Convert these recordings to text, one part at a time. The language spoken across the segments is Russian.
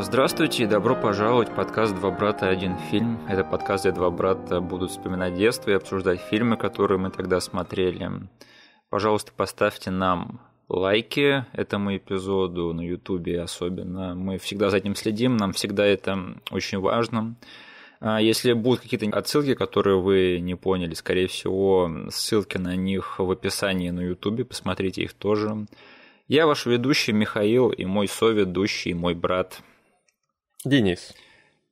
Здравствуйте и добро пожаловать в подкаст «Два брата. Один фильм». Это подкаст, где два брата будут вспоминать детство и обсуждать фильмы, которые мы тогда смотрели. Пожалуйста, поставьте нам лайки этому эпизоду на ютубе особенно. Мы всегда за этим следим, нам всегда это очень важно. А если будут какие-то отсылки, которые вы не поняли, скорее всего, ссылки на них в описании на ютубе, посмотрите их тоже. Я ваш ведущий Михаил и мой соведущий, мой брат Денис.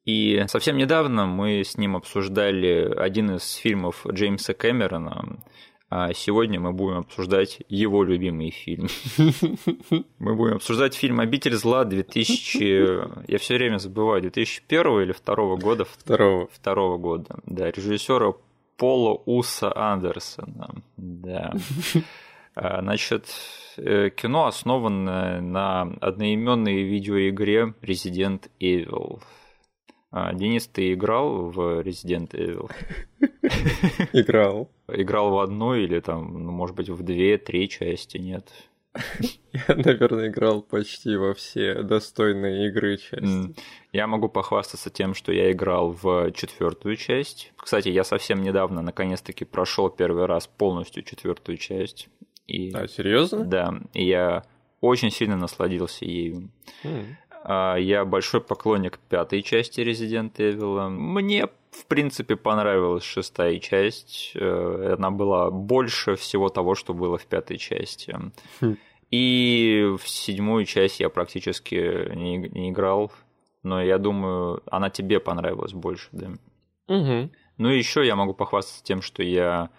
И совсем недавно мы с ним обсуждали один из фильмов Джеймса Кэмерона, а сегодня мы будем обсуждать его любимый фильм. Мы будем обсуждать фильм «Обитель зла» 2000... Я все время забываю, 2001 или второго года? Второго. Второго года, да. Режиссера Пола Уса Андерсона. Да. А, значит, э, кино основано на одноименной видеоигре Resident Evil. А, Денис, ты играл в Resident Evil? Играл. Играл в одну или там, ну, может быть, в две, три части, нет? Я, наверное, играл почти во все достойные игры части. Я могу похвастаться тем, что я играл в четвертую часть. Кстати, я совсем недавно, наконец-таки, прошел первый раз полностью четвертую часть. И... А, серьезно? Да, и я очень сильно насладился ею. Mm. Я большой поклонник пятой части Resident Evil. Мне, в принципе, понравилась шестая часть. Э, она была больше всего того, что было в пятой части. Mm. И в седьмую часть я практически не, не играл, но я думаю, она тебе понравилась больше, да. Угу. Ну и еще я могу похвастаться тем, что я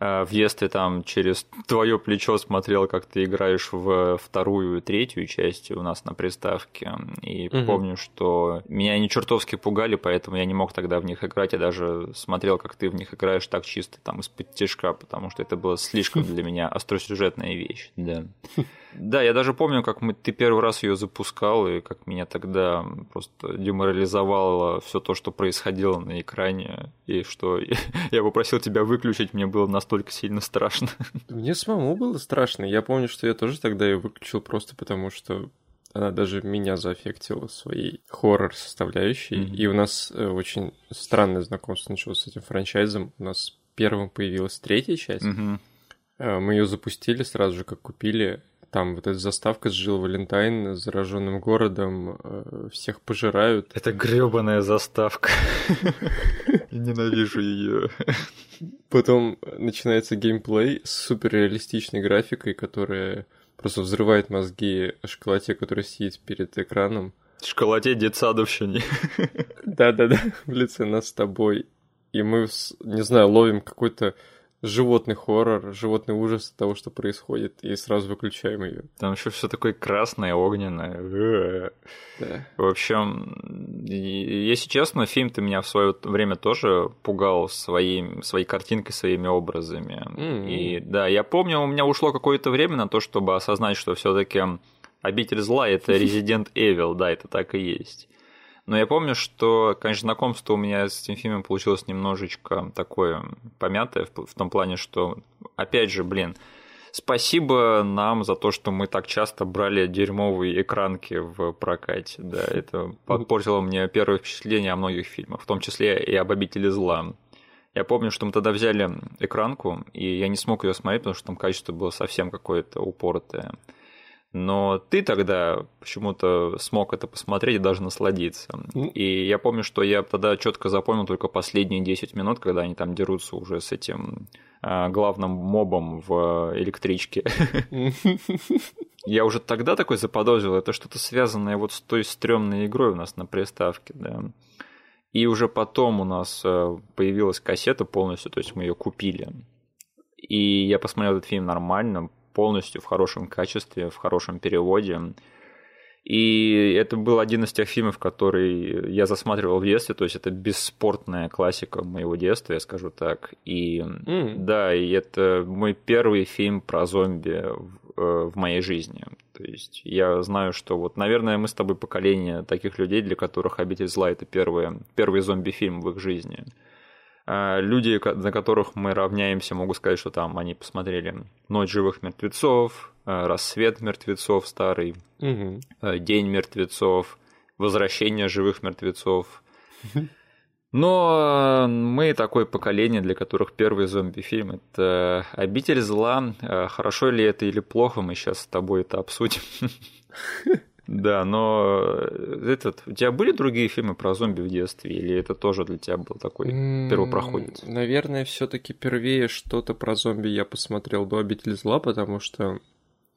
в детстве там через твое плечо смотрел, как ты играешь в вторую и третью часть у нас на приставке. И угу. помню, что меня они чертовски пугали, поэтому я не мог тогда в них играть. Я даже смотрел, как ты в них играешь так чисто там из-под тяжка, потому что это было слишком для меня остросюжетная вещь. Да. Да, я даже помню, как мы, ты первый раз ее запускал, и как меня тогда просто деморализовало все то, что происходило на экране, и что я попросил тебя выключить, мне было настолько сильно страшно. Мне самому было страшно. Я помню, что я тоже тогда ее выключил просто потому, что она даже меня заэффектила своей хоррор-составляющей. Mm-hmm. И у нас э, очень странное знакомство началось с этим франчайзом. У нас первым появилась третья часть. Mm-hmm. Мы ее запустили сразу же, как купили. Там вот эта заставка с Жил Валентайн с зараженным городом, э, всех пожирают. Это гребаная заставка. Ненавижу ее. Потом начинается геймплей с суперреалистичной графикой, которая просто взрывает мозги шоколаде, который сидит перед экраном. Шоколаде детсадовщине. Да-да-да, в лице нас с тобой. И мы, не знаю, ловим какой-то животный хоррор, животный ужас от того, что происходит, и сразу выключаем ее. Там еще все такое красное, огненное. Да. В общем, если честно, фильм ты меня в свое время тоже пугал своим, своей картинкой, своими образами. Mm-hmm. И да, я помню, у меня ушло какое-то время на то, чтобы осознать, что все-таки обитель зла это Resident Evil, да, это так и есть. Но я помню, что, конечно, знакомство у меня с этим фильмом получилось немножечко такое помятое, в том плане, что, опять же, блин, Спасибо нам за то, что мы так часто брали дерьмовые экранки в прокате. Да, это подпортило мне первое впечатление о многих фильмах, в том числе и об обители зла. Я помню, что мы тогда взяли экранку, и я не смог ее смотреть, потому что там качество было совсем какое-то упоротое. Но ты тогда почему-то смог это посмотреть и даже насладиться. Mm. И я помню, что я тогда четко запомнил только последние 10 минут, когда они там дерутся уже с этим а, главным мобом в электричке. Я уже тогда такой заподозрил, это что-то связанное вот с той стрёмной игрой у нас на приставке, да. И уже потом у нас э, появилась кассета полностью, то есть мы ее купили. И я посмотрел этот фильм нормально, полностью в хорошем качестве, в хорошем переводе. И это был один из тех фильмов, который я засматривал в детстве, то есть это бесспортная классика моего детства, я скажу так. И mm. да, и это мой первый фильм про зомби в, э, в моей жизни. То есть я знаю, что вот, наверное, мы с тобой поколение таких людей, для которых «Обитель зла» — это первый, первый зомби-фильм в их жизни. А, люди, на которых мы равняемся, могут сказать, что там они посмотрели «Ночь живых мертвецов», а, «Рассвет мертвецов» старый, угу. «День мертвецов», возвращение живых мертвецов. Но мы такое поколение, для которых первый зомби-фильм – это «Обитель зла». Хорошо ли это или плохо, мы сейчас с тобой это обсудим. Да, но э, этот, у тебя были другие фильмы про зомби в детстве, или это тоже для тебя был такой первопроходец? Наверное, все-таки первее что-то про зомби я посмотрел до обители зла, потому что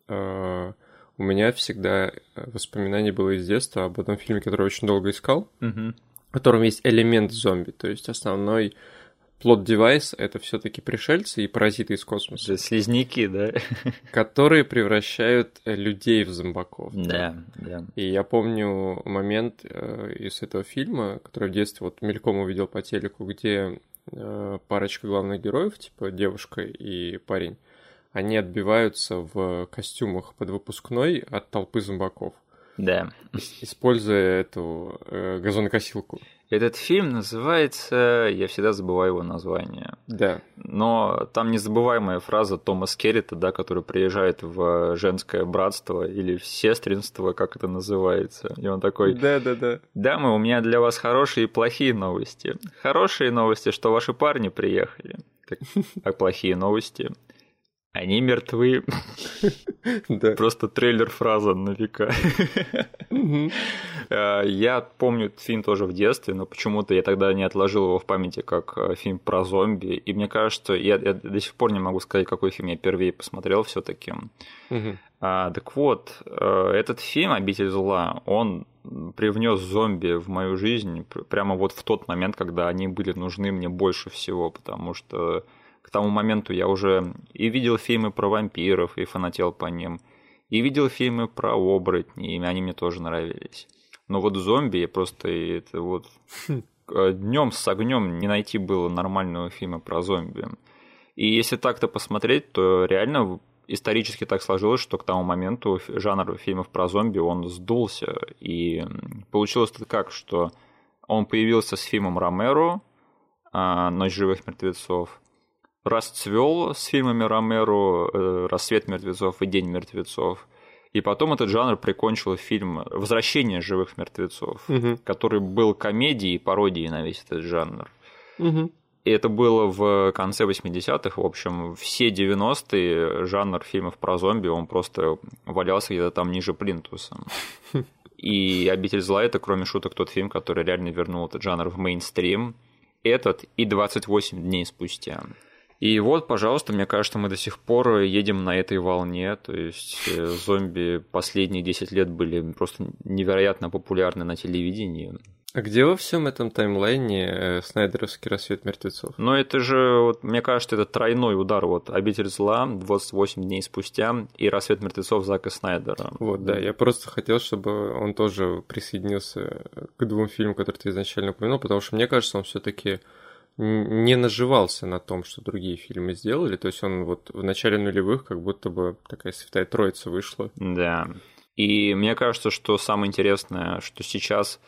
э, у меня всегда воспоминание было из детства об одном фильме, который я очень долго искал, угу. в котором есть элемент зомби, то есть основной плод-девайс — это все таки пришельцы и паразиты из космоса. Слизняки, да? Которые превращают э, людей в зомбаков. Да, да. И я помню момент э, из этого фильма, который в детстве вот мельком увидел по телеку, где э, парочка главных героев, типа девушка и парень, они отбиваются в костюмах под выпускной от толпы зомбаков. Да. Используя эту э, газонокосилку. Этот фильм называется, я всегда забываю его название. Да. Но там незабываемая фраза Томаса Керрита, да, который приезжает в женское братство или в сестринство, как это называется. И он такой... Да, да, да. Дамы, у меня для вас хорошие и плохие новости. Хорошие новости, что ваши парни приехали. А плохие новости они мертвы. Да. Просто трейлер-фраза на века. Э, я помню этот фильм тоже в детстве, но почему-то я тогда не отложил его в памяти как э, фильм про зомби. И мне кажется, я, я до сих пор не могу сказать, какой фильм я впервые посмотрел все-таки. А, так вот, э, этот фильм «Обитель зла», он привнес зомби в мою жизнь прямо вот в тот момент, когда они были нужны мне больше всего, потому что к тому моменту я уже и видел фильмы про вампиров, и фанател по ним, и видел фильмы про оборотни, и они мне тоже нравились. Но вот зомби я просто это вот днем с огнем не найти было нормального фильма про зомби. И если так-то посмотреть, то реально исторически так сложилось, что к тому моменту жанр фильмов про зомби, он сдулся. И получилось это как, что он появился с фильмом Ромеро а, «Ночь живых мертвецов», расцвел с фильмами Ромеро э, «Рассвет мертвецов» и «День мертвецов». И потом этот жанр прикончил фильм «Возвращение живых мертвецов», угу. который был комедией и пародией на весь этот жанр. Угу. И это было в конце 80-х. В общем, все 90-е жанр фильмов про зомби, он просто валялся где-то там ниже плинтуса. И «Обитель зла» — это, кроме шуток, тот фильм, который реально вернул этот жанр в мейнстрим. Этот и «28 дней спустя». И вот, пожалуйста, мне кажется, мы до сих пор едем на этой волне. То есть э, зомби последние 10 лет были просто невероятно популярны на телевидении. А где во всем этом таймлайне э, Снайдеровский рассвет мертвецов? Ну, это же, вот, мне кажется, это тройной удар. Вот «Обитель зла» 28 дней спустя и «Рассвет мертвецов» Зака Снайдера. Вот, да, я просто хотел, чтобы он тоже присоединился к двум фильмам, которые ты изначально упомянул, потому что мне кажется, он все таки не наживался на том, что другие фильмы сделали. То есть он вот в начале нулевых как будто бы такая святая троица вышла. Да. И мне кажется, что самое интересное, что сейчас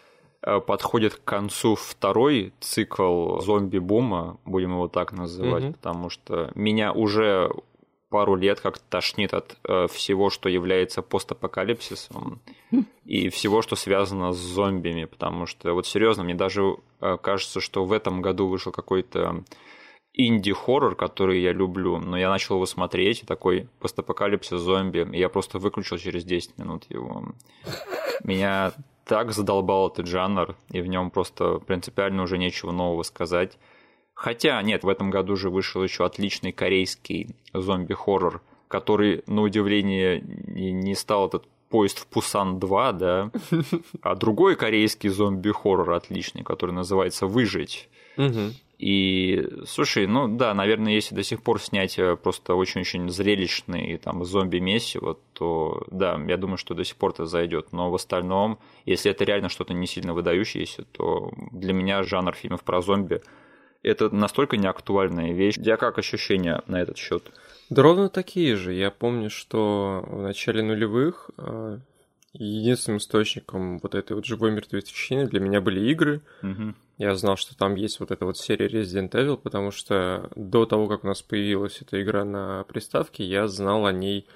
э, подходит к концу второй цикл зомби-бума, будем его так называть, угу. потому что меня уже пару лет как тошнит от э, всего, что является постапокалипсисом и всего, что связано с зомбими, потому что вот серьезно, мне даже э, кажется, что в этом году вышел какой-то инди-хоррор, который я люблю, но я начал его смотреть, такой постапокалипсис зомби, и я просто выключил через 10 минут его. Меня так задолбал этот жанр, и в нем просто принципиально уже нечего нового сказать. Хотя, нет, в этом году же вышел еще отличный корейский зомби-хоррор, который, на удивление, не стал этот поезд в Пусан 2, да, а другой корейский зомби-хоррор отличный, который называется «Выжить». И, слушай, ну да, наверное, если до сих пор снять э, просто очень-очень зрелищный там зомби-месиво, то да, я думаю, что до сих пор это зайдет. Но в остальном, если это реально что-то не сильно выдающееся, то для меня жанр фильмов про зомби это настолько неактуальная вещь. У тебя как ощущения на этот счет? Да ровно такие же. Я помню, что в начале нулевых э, единственным источником вот этой вот живой мертвечины для меня были игры. Угу. Я знал, что там есть вот эта вот серия Resident Evil, потому что до того, как у нас появилась эта игра на приставке, я знал о ней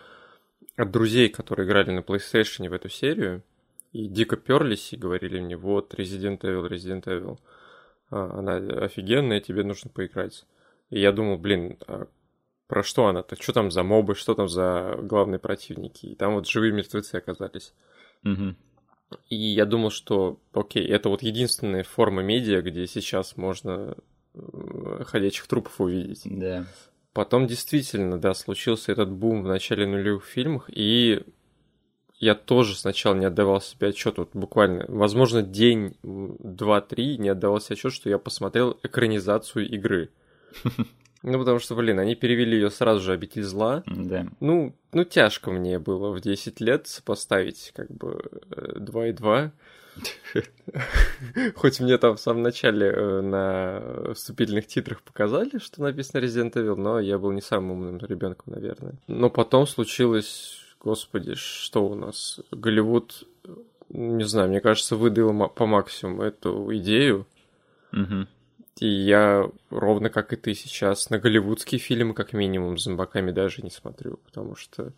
от друзей, которые играли на PlayStation в эту серию. и дико перлись и говорили мне, вот, Resident Evil, Resident Evil, она офигенная, тебе нужно поиграть. И я думал, блин, а про что она-то? Что там за мобы, что там за главные противники? И там вот живые мертвецы оказались. Угу. И я думал, что, окей, это вот единственная форма медиа, где сейчас можно э, ходячих трупов увидеть. Да. Потом действительно, да, случился этот бум в начале нулевых фильмах, и я тоже сначала не отдавал себе отчет, вот буквально, возможно, день, два, три не отдавал себе отчет, что я посмотрел экранизацию игры. Ну, потому что, блин, они перевели ее сразу же «Обитель зла». Да. Ну, ну, тяжко мне было в 10 лет поставить как бы 2 и 2. Хоть мне там в самом начале э, на вступительных титрах показали, что написано Resident Evil, но я был не самым умным ребенком, наверное. Но потом случилось, господи, что у нас? Голливуд, не знаю, мне кажется, выдал по максимуму эту идею. Угу. И я, ровно как и ты сейчас, на голливудские фильмы, как минимум, с зомбаками даже не смотрю, потому что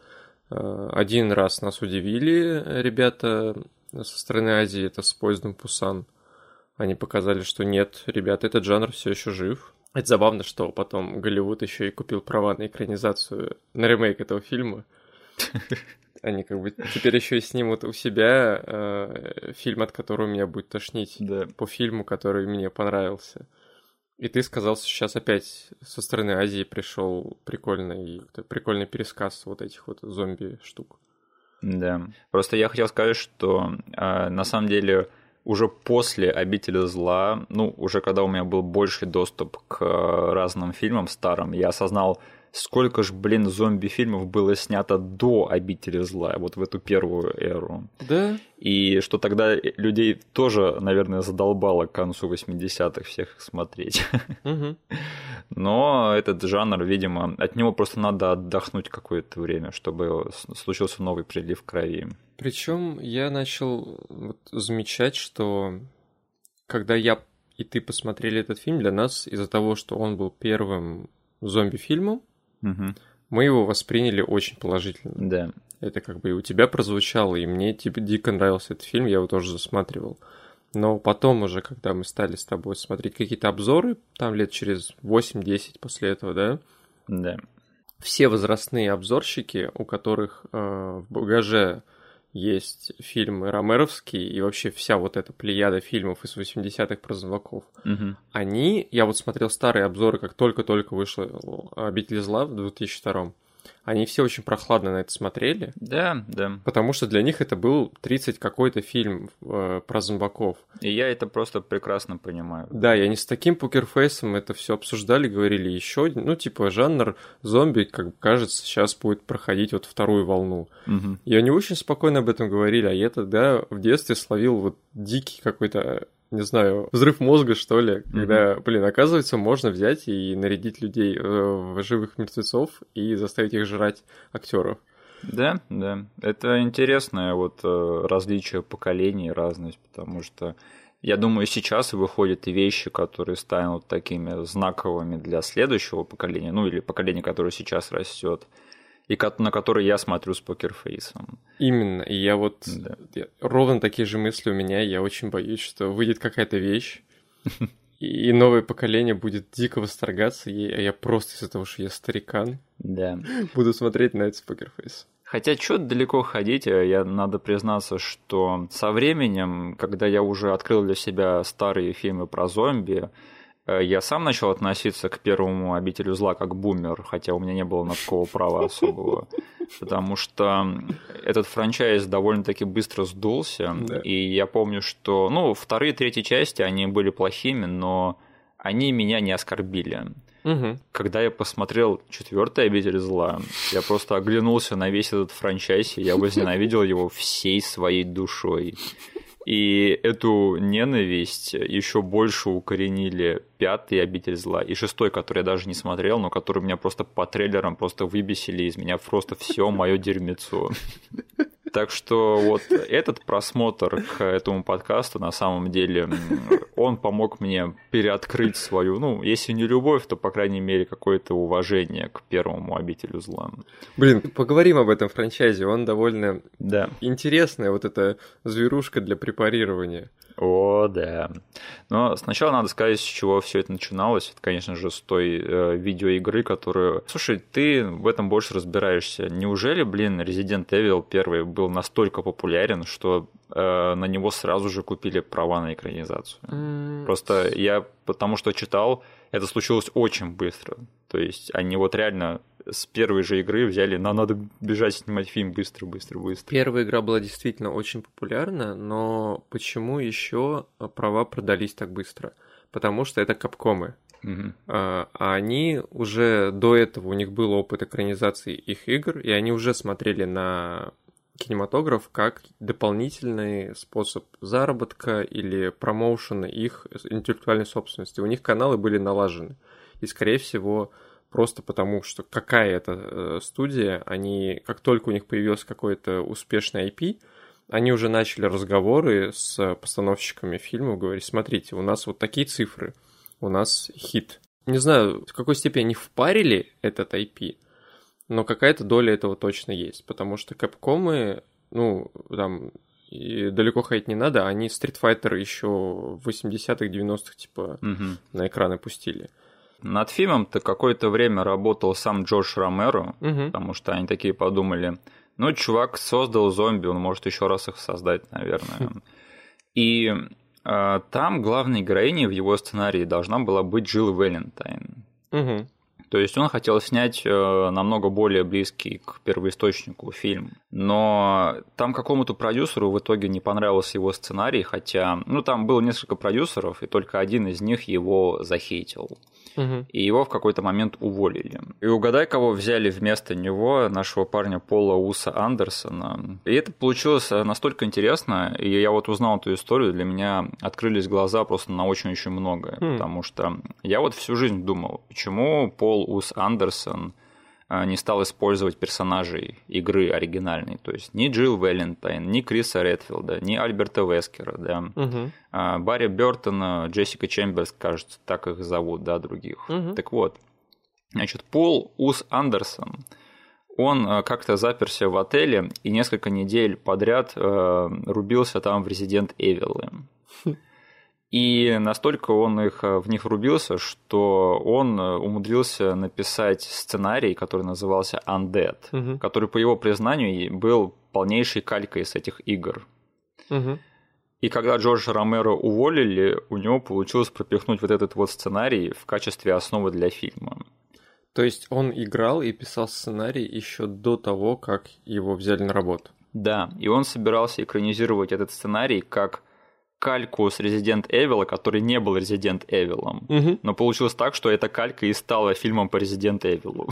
э, один раз нас удивили ребята со стороны Азии, это с поездом Пусан. Они показали, что нет, ребята, этот жанр все еще жив. Это забавно, что потом Голливуд еще и купил права на экранизацию, на ремейк этого фильма. Они как бы теперь еще и снимут у себя э, фильм, от которого меня будет тошнить. Да. По фильму, который мне понравился. И ты сказал, сейчас опять со стороны Азии пришел прикольный, прикольный пересказ вот этих вот зомби-штук. Да. Просто я хотел сказать, что э, на самом деле уже после «Обители зла», ну, уже когда у меня был больший доступ к разным фильмам старым, я осознал, сколько же, блин, зомби-фильмов было снято до «Обители зла», вот в эту первую эру. Да. И что тогда людей тоже, наверное, задолбало к концу 80-х всех смотреть. Угу. Но этот жанр, видимо, от него просто надо отдохнуть какое-то время, чтобы случился новый прилив крови. Причем я начал вот замечать, что когда я и ты посмотрели этот фильм, для нас из-за того, что он был первым зомби-фильмом, Угу. Мы его восприняли очень положительно. Да. Это как бы и у тебя прозвучало, и мне типа дико нравился этот фильм, я его тоже засматривал. Но потом уже, когда мы стали с тобой смотреть какие-то обзоры, там лет через 8-10 после этого, да? Да. Все возрастные обзорщики, у которых э, в багаже есть фильмы ромеровские и вообще вся вот эта плеяда фильмов из 80-х про зомбаков. Угу. Они, я вот смотрел старые обзоры, как только-только вышла «Обитель зла» в 2002 они все очень прохладно на это смотрели. Да, да. Потому что для них это был 30 какой-то фильм э, про зомбаков. И я это просто прекрасно понимаю. Да, и они с таким покерфейсом это все обсуждали, говорили еще один, ну, типа, жанр зомби, как кажется, сейчас будет проходить вот вторую волну. Угу. И они очень спокойно об этом говорили, а я тогда в детстве словил вот дикий какой-то не знаю, взрыв мозга, что ли, когда, mm-hmm. блин, оказывается, можно взять и нарядить людей э, в живых мертвецов и заставить их жрать актеров. Да, да. Это интересное вот э, различие поколений, разность, потому что я думаю, сейчас выходят и вещи, которые станут такими знаковыми для следующего поколения, ну или поколения, которое сейчас растет и на который я смотрю с покерфейсом. Именно. И я вот... Да. Я, ровно такие же мысли у меня. Я очень боюсь, что выйдет какая-то вещь, и новое поколение будет дико восторгаться ей, а я просто из-за того, что я старикан, да. буду смотреть на это с покерфейс. Хотя что далеко ходить, э, я надо признаться, что со временем, когда я уже открыл для себя старые фильмы про зомби, я сам начал относиться к первому обителю зла как бумер, хотя у меня не было на такого права особого. Потому что этот франчайз довольно-таки быстро сдулся. Да. И я помню, что ну, вторые и третьи части, они были плохими, но они меня не оскорбили. Угу. Когда я посмотрел четвертый обитель зла, я просто оглянулся на весь этот франчайз, и я возненавидел его всей своей душой. И эту ненависть еще больше укоренили пятый обитель зла и шестой, который я даже не смотрел, но который меня просто по трейлерам просто выбесили из меня просто все мое дерьмецо. Так что вот этот просмотр к этому подкасту на самом деле, он помог мне переоткрыть свою, ну, если не любовь, то, по крайней мере, какое-то уважение к первому обителю зла. Блин, поговорим об этом франчайзе, он довольно да. интересная, вот эта зверушка для препарирования. О, да. Но сначала надо сказать, с чего все это начиналось. Это, конечно же, с той э, видеоигры, которую... Слушай, ты в этом больше разбираешься. Неужели, блин, Resident Evil 1 был настолько популярен, что э, на него сразу же купили права на экранизацию? Mm. Просто я потому что читал, это случилось очень быстро. То есть они вот реально с первой же игры взяли, нам надо бежать снимать фильм быстро, быстро, быстро. Первая игра была действительно очень популярна, но почему еще права продались так быстро? Потому что это капкомы. А, а они уже до этого, у них был опыт экранизации их игр, и они уже смотрели на кинематограф как дополнительный способ заработка или промоушена их интеллектуальной собственности. У них каналы были налажены. И, скорее всего, просто потому, что какая это э, студия, они, как только у них появился какой-то успешный IP, они уже начали разговоры с постановщиками фильмов, говорить, смотрите, у нас вот такие цифры, у нас хит. Не знаю, в какой степени они впарили этот IP, но какая-то доля этого точно есть, потому что капкомы, ну, там, и далеко ходить не надо, они Street Fighter еще в 80-х, 90-х, типа, угу. на экраны пустили. Над фильмом-то какое-то время работал сам Джордж Ромеро, угу. потому что они такие подумали, ну, чувак создал зомби, он может еще раз их создать, наверное. И э, там главной героиней в его сценарии должна была быть Джилл Валентайн. Угу. То есть он хотел снять э, намного более близкий к первоисточнику фильм. Но там какому-то продюсеру в итоге не понравился его сценарий, хотя, ну, там было несколько продюсеров, и только один из них его захейтил угу. и его в какой-то момент уволили. И угадай, кого взяли вместо него, нашего парня Пола Уса Андерсона. И это получилось настолько интересно, и я вот узнал эту историю, для меня открылись глаза просто на очень-очень многое, mm. потому что я вот всю жизнь думал, почему Пол Ус Андерсон – не стал использовать персонажей игры оригинальной. То есть ни Джилл Валентайн, ни Криса Редфилда, ни Альберта Вескера, да. Угу. Барри Бертона, Джессика Чемберс, кажется, так их зовут, да, других. Угу. Так вот, значит, Пол Ус Андерсон, он а, как-то заперся в отеле и несколько недель подряд э, рубился там в Resident Evil. И настолько он их, э, в них врубился, что он э, умудрился написать сценарий, который назывался Undead, угу. который, по его признанию, был полнейшей калькой с этих игр. Угу. И когда Джорджа Ромеро уволили, у него получилось пропихнуть вот этот вот сценарий в качестве основы для фильма. То есть он играл и писал сценарий еще до того, как его взяли на работу? Да, и он собирался экранизировать этот сценарий как кальку с Resident Evil, который не был Resident Evil. Угу. Но получилось так, что эта калька и стала фильмом по Resident Evil.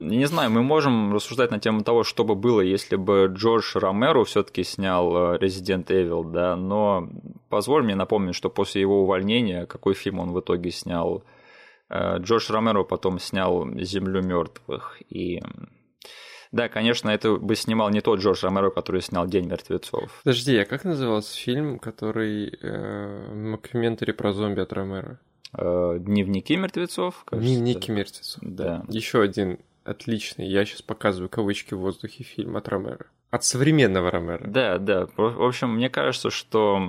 Не знаю, мы можем рассуждать на тему того, что бы было, если бы Джордж Ромеро все-таки снял э, Resident Evil, да, но позволь мне напомнить, что после его увольнения, какой фильм он в итоге снял, э, Джордж Ромеро потом снял Землю мертвых и да, конечно, это бы снимал не тот Джордж Ромеро, который снял День мертвецов. Подожди, а как назывался фильм, который э, мокьюментари про зомби от Ромеро? Э, Дневники мертвецов, кажется. Дневники мертвецов. Да. Еще один отличный, я сейчас показываю кавычки в воздухе, фильм от Ромеро. От современного Ромеро. Да, да. В общем, мне кажется, что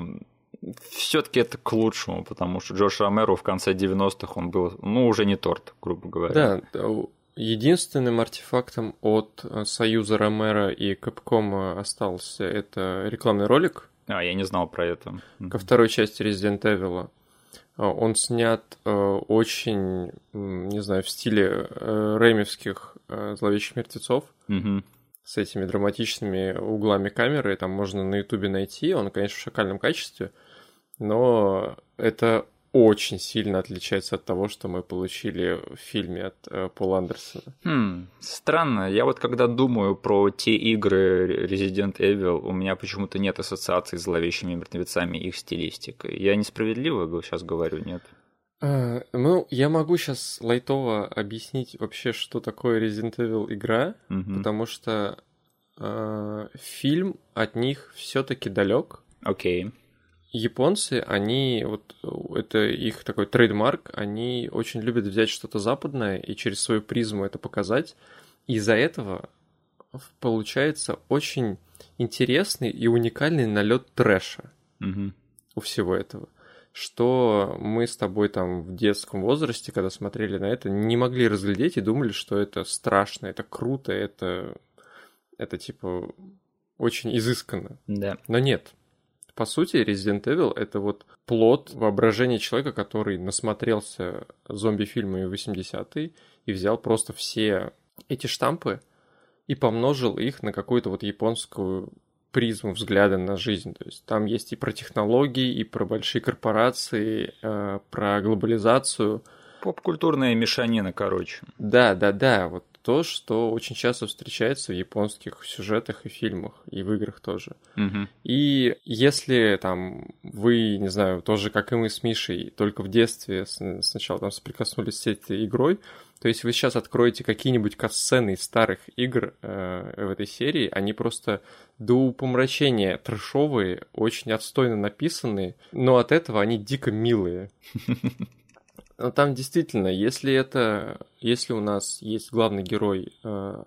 все-таки это к лучшему, потому что Джордж Ромеро в конце 90-х он был, ну, уже не торт, грубо говоря. Да, Единственным артефактом от э, Союза Ромера и Капкома остался это рекламный ролик. А, я не знал про это. Ко второй части Resident Evil. А, он снят э, очень, не знаю, в стиле э, ремевских зловещих мертвецов. Угу. С этими драматичными углами камеры. Там можно на Ютубе найти. Он, конечно, в шакальном качестве. Но это очень сильно отличается от того, что мы получили в фильме от э, Пола Андерсона. Хм, странно. Я вот когда думаю про те игры Resident Evil, у меня почему-то нет ассоциаций с зловещими мертвецами их стилистикой. Я несправедливо сейчас говорю, нет? А, ну, я могу сейчас лайтово объяснить вообще, что такое Resident Evil игра, угу. потому что э, фильм от них все-таки далек. Окей. Okay. Японцы, они, вот это их такой трейдмарк, они очень любят взять что-то западное и через свою призму это показать. Из-за этого получается очень интересный и уникальный налет трэша угу. у всего этого. Что мы с тобой там в детском возрасте, когда смотрели на это, не могли разглядеть и думали, что это страшно, это круто, это, это типа очень изысканно. Да. Но нет. По сути, Resident Evil — это вот плод воображения человека, который насмотрелся зомби-фильмами 80-е и взял просто все эти штампы и помножил их на какую-то вот японскую призму взгляда на жизнь. То есть там есть и про технологии, и про большие корпорации, э, про глобализацию. Поп-культурная мешанина, короче. Да, да, да. Вот то, что очень часто встречается в японских сюжетах и фильмах, и в играх тоже. Угу. И если там вы, не знаю, тоже как и мы с Мишей, только в детстве сначала там соприкоснулись с этой игрой, то есть вы сейчас откроете какие-нибудь катсцены из старых игр э, в этой серии, они просто до упомрачения трэшовые, очень отстойно написанные, но от этого они дико милые. Но там действительно, если это, если у нас есть главный герой э,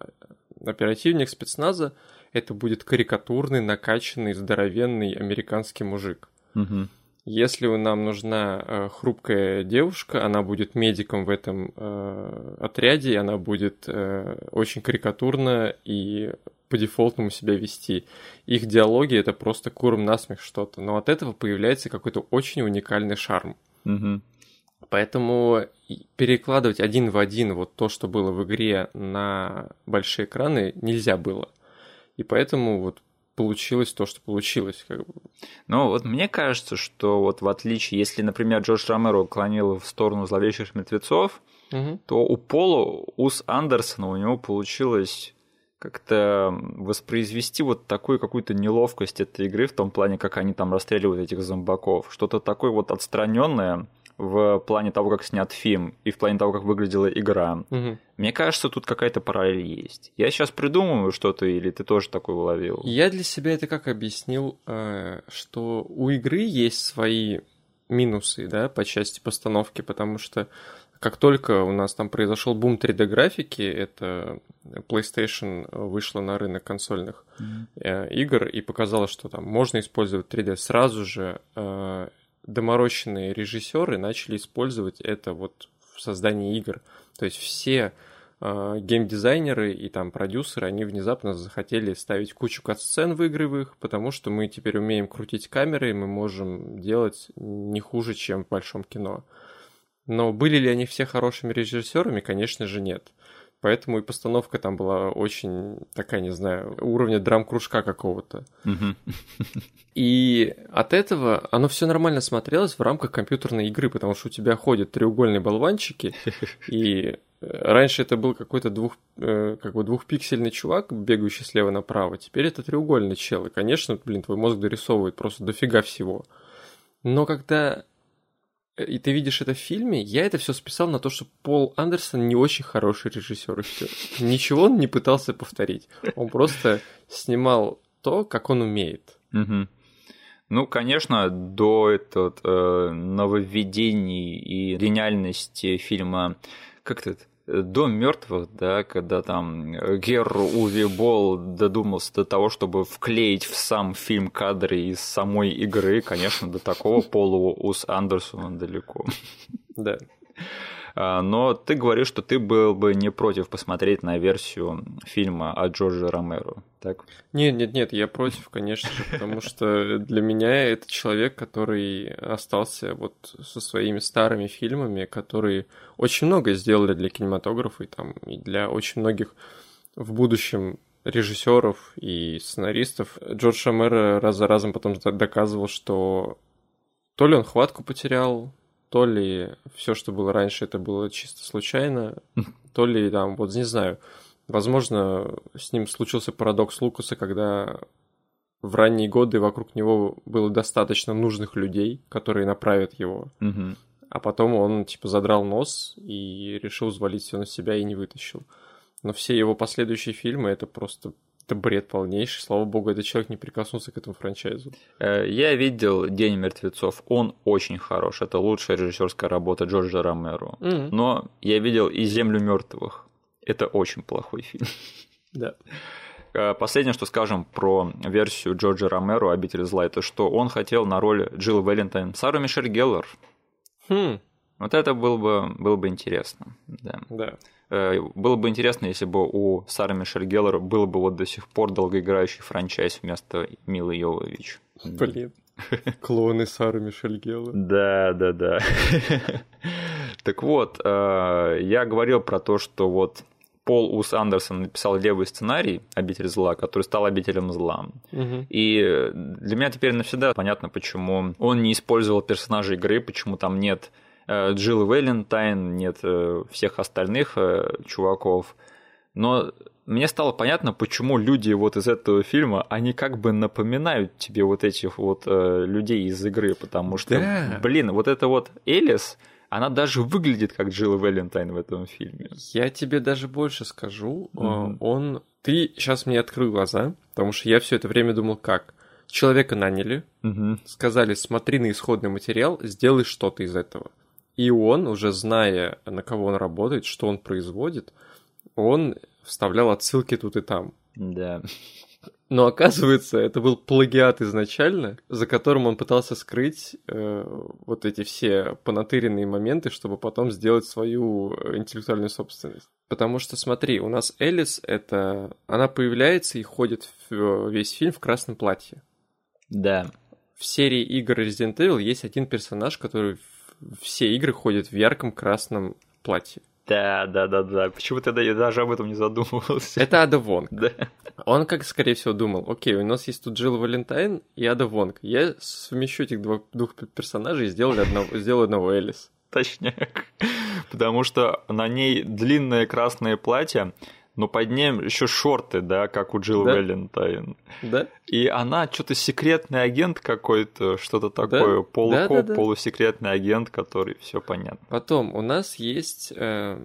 оперативник спецназа, это будет карикатурный, накачанный, здоровенный американский мужик. Угу. Если нам нужна э, хрупкая девушка, она будет медиком в этом э, отряде, и она будет э, очень карикатурно и по дефолтному себя вести. Их диалоги это просто куром насмех что-то, но от этого появляется какой-то очень уникальный шарм. Угу. Поэтому перекладывать один в один вот то, что было в игре на большие экраны, нельзя было. И поэтому вот получилось то, что получилось. Как бы. Ну, вот мне кажется, что вот в отличие, если, например, Джордж Ромеро клонил в сторону зловещих мертвецов, угу. то у Пола, Ус Андерсона, у него получилось как-то воспроизвести вот такую какую-то неловкость этой игры в том плане, как они там расстреливают этих зомбаков. Что-то такое вот отстраненное, в плане того, как снят фильм, и в плане того, как выглядела игра. Угу. Мне кажется, тут какая-то параллель есть. Я сейчас придумываю что-то, или ты тоже такое уловил? Я для себя это как объяснил, э, что у игры есть свои минусы, да, по части постановки, потому что как только у нас там произошел бум 3D-графики, это PlayStation вышла на рынок консольных mm-hmm. игр и показала, что там можно использовать 3D сразу же, э, доморощенные режиссеры начали использовать это вот в создании игр. То есть все э, геймдизайнеры и там продюсеры, они внезапно захотели ставить кучу катсцен в игровых, потому что мы теперь умеем крутить камеры, и мы можем делать не хуже, чем в большом кино. Но были ли они все хорошими режиссерами? Конечно же, нет. Поэтому и постановка там была очень такая, не знаю, уровня драм-кружка какого-то. И от этого оно все нормально смотрелось в рамках компьютерной игры, потому что у тебя ходят треугольные болванчики, и э, раньше это был какой-то двух, э, как бы двухпиксельный чувак, бегающий слева направо, теперь это треугольный чел, и, конечно, блин, твой мозг дорисовывает просто дофига всего. Но когда и ты видишь это в фильме, я это все списал на то, что Пол Андерсон не очень хороший режиссер. Ничего он не пытался повторить. Он просто снимал то, как он умеет. Ну, конечно, до этого э, нововведений и гениальности фильма как это Дом мертвых, да, когда там Гер Уви Бол додумался до того, чтобы вклеить в сам фильм кадры из самой игры, конечно, до такого полу Ус Андерсона далеко. Да. А, но ты говоришь, что ты был бы не против посмотреть на версию фильма о Джорджи Ромеро, так? Нет, нет, нет, я против, конечно потому что для меня это человек, который остался вот со своими старыми фильмами, которые очень много сделали для кинематографа и там и для очень многих в будущем режиссеров и сценаристов. Джордж Ромеро раз за разом потом доказывал, что то ли он хватку потерял, то ли все, что было раньше, это было чисто случайно, то ли там, вот не знаю, возможно, с ним случился парадокс Лукаса, когда в ранние годы вокруг него было достаточно нужных людей, которые направят его. А потом он, типа, задрал нос и решил взвалить все на себя и не вытащил. Но все его последующие фильмы это просто Это бред полнейший. Слава богу, этот человек не прикоснулся к этому франчайзу. Э, я видел День мертвецов. Он очень хорош. Это лучшая режиссерская работа Джорджа Ромеро. Mm-hmm. Но я видел и Землю мертвых. Это очень плохой фильм. Да. Э, последнее, что скажем про версию Джорджа Ромеро «Обитель зла», это что он хотел на роль Джилл Валентайн Сару Мишель Геллер. Хм. Вот это было бы, было бы интересно. Да. да. Э, было бы интересно, если бы у Сары Мишель Геллер был бы вот до сих пор долгоиграющий франчайз вместо Милы Йовович. Блин. Клоны Сары Мишель Геллер. Да, да, да. Так вот, э, я говорил про то, что вот Пол Ус Андерсон написал левый сценарий «Обитель зла», который стал «Обителем зла». Угу. И для меня теперь навсегда понятно, почему он не использовал персонажей игры, почему там нет Джилл Вэлентайн, нет э, всех остальных э, чуваков. Но мне стало понятно, почему люди вот из этого фильма, они как бы напоминают тебе вот этих вот людей из игры, потому что, да. блин, вот это вот Элис, она даже выглядит как Джилл Валентайн в этом фильме. Я тебе даже больше скажу. Mm-hmm. Он... Ты сейчас мне открыл глаза, потому что я все это время думал, как? Человека наняли, mm-hmm. сказали, смотри на исходный материал, сделай что-то из этого. И он, уже зная, на кого он работает, что он производит, он вставлял отсылки тут и там. Да. Но оказывается, это был плагиат изначально, за которым он пытался скрыть э, вот эти все понатыренные моменты, чтобы потом сделать свою э, интеллектуальную собственность. Потому что, смотри, у нас Элис, это... Она появляется и ходит в весь фильм в красном платье. Да. В серии игр Resident Evil есть один персонаж, который все игры ходит в ярком красном платье. Да, да, да, да. Почему-то я даже об этом не задумывался. Это Ада Вонг. Да. Он, как скорее всего, думал, окей, у нас есть тут Джилл Валентайн и Ада Вонг. Я совмещу этих двух, двух персонажей и сделаю одного, сделаю одного Элис. Точняк. Потому что на ней длинное красное платье, но под ним еще шорты, да, как у Джилл да? Валентайн. Да. И она что-то секретный агент какой-то, что-то такое, да? полукоп, да, да, да. полусекретный агент, который все понятно. Потом у нас есть, э,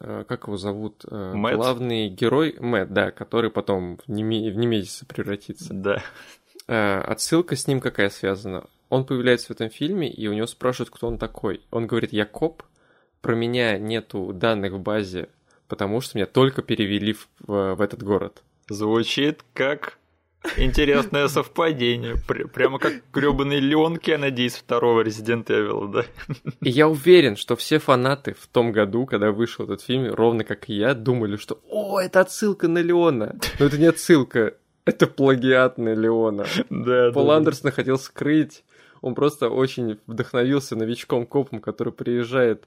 э, как его зовут, э, Мэтт? главный герой Мэтт, да, который потом в, неме... в Немезиса превратится. Да. Э, отсылка с ним какая связана? Он появляется в этом фильме, и у него спрашивают, кто он такой. Он говорит, я коп, про меня нету данных в базе потому что меня только перевели в, в, в этот город. Звучит как интересное совпадение. Прямо как грёбаный Леон из второго Resident Evil, да? И я уверен, что все фанаты в том году, когда вышел этот фильм, ровно как и я, думали, что «О, это отсылка на Леона!» Но это не отсылка, это плагиат на Леона. Да, Пол да, Андерсон да. хотел скрыть. Он просто очень вдохновился новичком-копом, который приезжает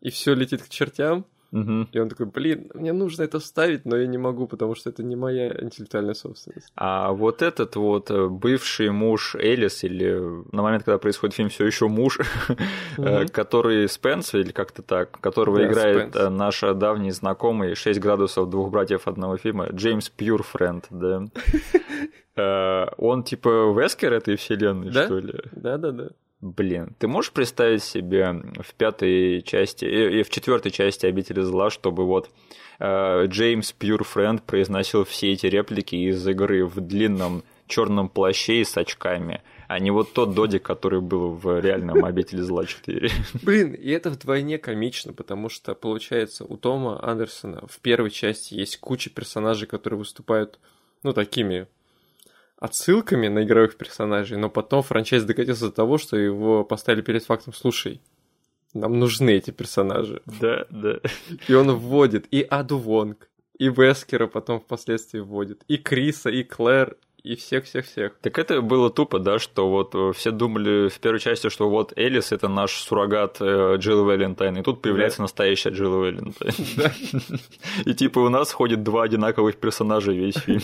и все летит к чертям. Угу. И он такой, блин, мне нужно это вставить, но я не могу, потому что это не моя интеллектуальная собственность. А вот этот вот э, бывший муж Элис, или на момент, когда происходит фильм, все еще муж, угу. который Спенс, или как-то так, которого да, играет Спенс. Э, наш давний знакомый «6 градусов двух братьев одного фильма», Джеймс Пьюрфренд, да. Он типа Вескер этой вселенной, что ли? Да-да-да. Блин, ты можешь представить себе в пятой части и в четвертой части обители зла, чтобы вот э, Джеймс Пьюрфренд произносил все эти реплики из игры в длинном черном плаще и с очками, а не вот тот Додик, который был в реальном обители зла 4. Блин, и это вдвойне комично, потому что, получается, у Тома Андерсона в первой части есть куча персонажей, которые выступают, ну, такими отсылками на игровых персонажей, но потом франчайз докатился до того, что его поставили перед фактом «Слушай, нам нужны эти персонажи». Да, да. И он вводит и Аду Вонг, и Вескера потом впоследствии вводит, и Криса, и Клэр, и всех-всех-всех. Так это было тупо, да, что вот э, все думали в первой части, что вот Элис это наш суррогат э, Джилл Валентайн, и тут появляется да. настоящая Джилл Валентайн. И типа у нас ходит два одинаковых персонажа весь фильм.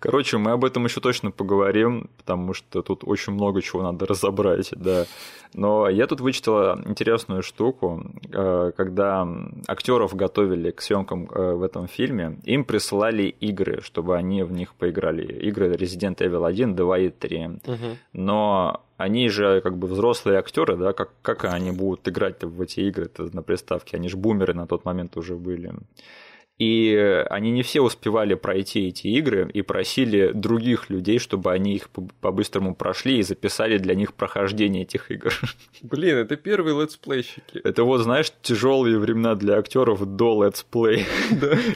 Короче, мы об этом еще точно поговорим, потому что тут очень много чего надо разобрать, да. Но я тут вычитала интересную штуку, э, когда актеров готовили к съемкам э, в этом фильме, им присылали игры, чтобы они в них поиграли. Игры Resident Evil 1, 2 и 3. Угу. Но они же как бы взрослые актеры, да, как, как они будут играть в эти игры на приставке? Они же бумеры на тот момент уже были. И они не все успевали пройти эти игры и просили других людей, чтобы они их по-быстрому прошли и записали для них прохождение этих игр. Блин, это первые летсплейщики. Это вот, знаешь, тяжелые времена для актеров до летсплеев.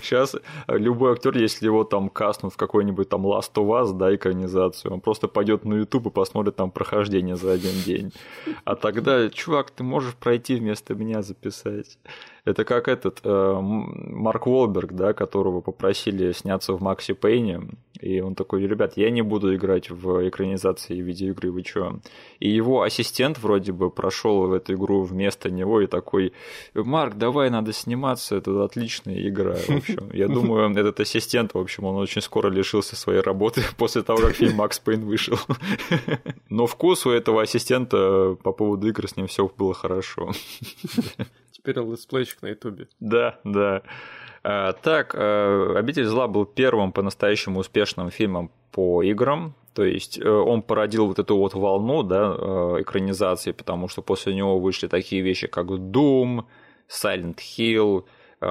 Сейчас любой актер, если его там кастнут в какой-нибудь там Last of Us, да, экранизацию, он просто пойдет на YouTube и посмотрит там прохождение за один день. А тогда, чувак, ты можешь пройти вместо меня записать. Это как этот э, Марк Уолберг, да, которого попросили сняться в Макси Пейне, и он такой, ребят, я не буду играть в экранизации видеоигры, вы чё? И его ассистент вроде бы прошел в эту игру вместо него и такой, Марк, давай, надо сниматься, это отличная игра. В общем, я думаю, этот ассистент, в общем, он очень скоро лишился своей работы после того, как фильм Макс Пейн вышел. Но вкус у этого ассистента по поводу игр с ним все было хорошо теперь летсплейщик на ютубе. Да, да. А, так, а, «Обитель зла» был первым по-настоящему успешным фильмом по играм, то есть э, он породил вот эту вот волну да, э, экранизации, потому что после него вышли такие вещи, как Doom, Silent Hill,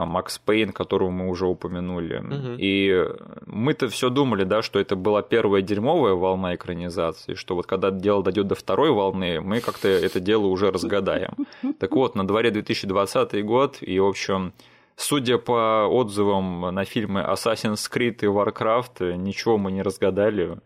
Макс Пейн, которого мы уже упомянули. Угу. И мы-то все думали, да, что это была первая дерьмовая волна экранизации, что вот когда дело дойдет до второй волны, мы как-то это дело уже разгадаем. Так вот, на дворе 2020 год, и, в общем, Судя по отзывам на фильмы Assassin's Creed и Warcraft, ничего мы не разгадали.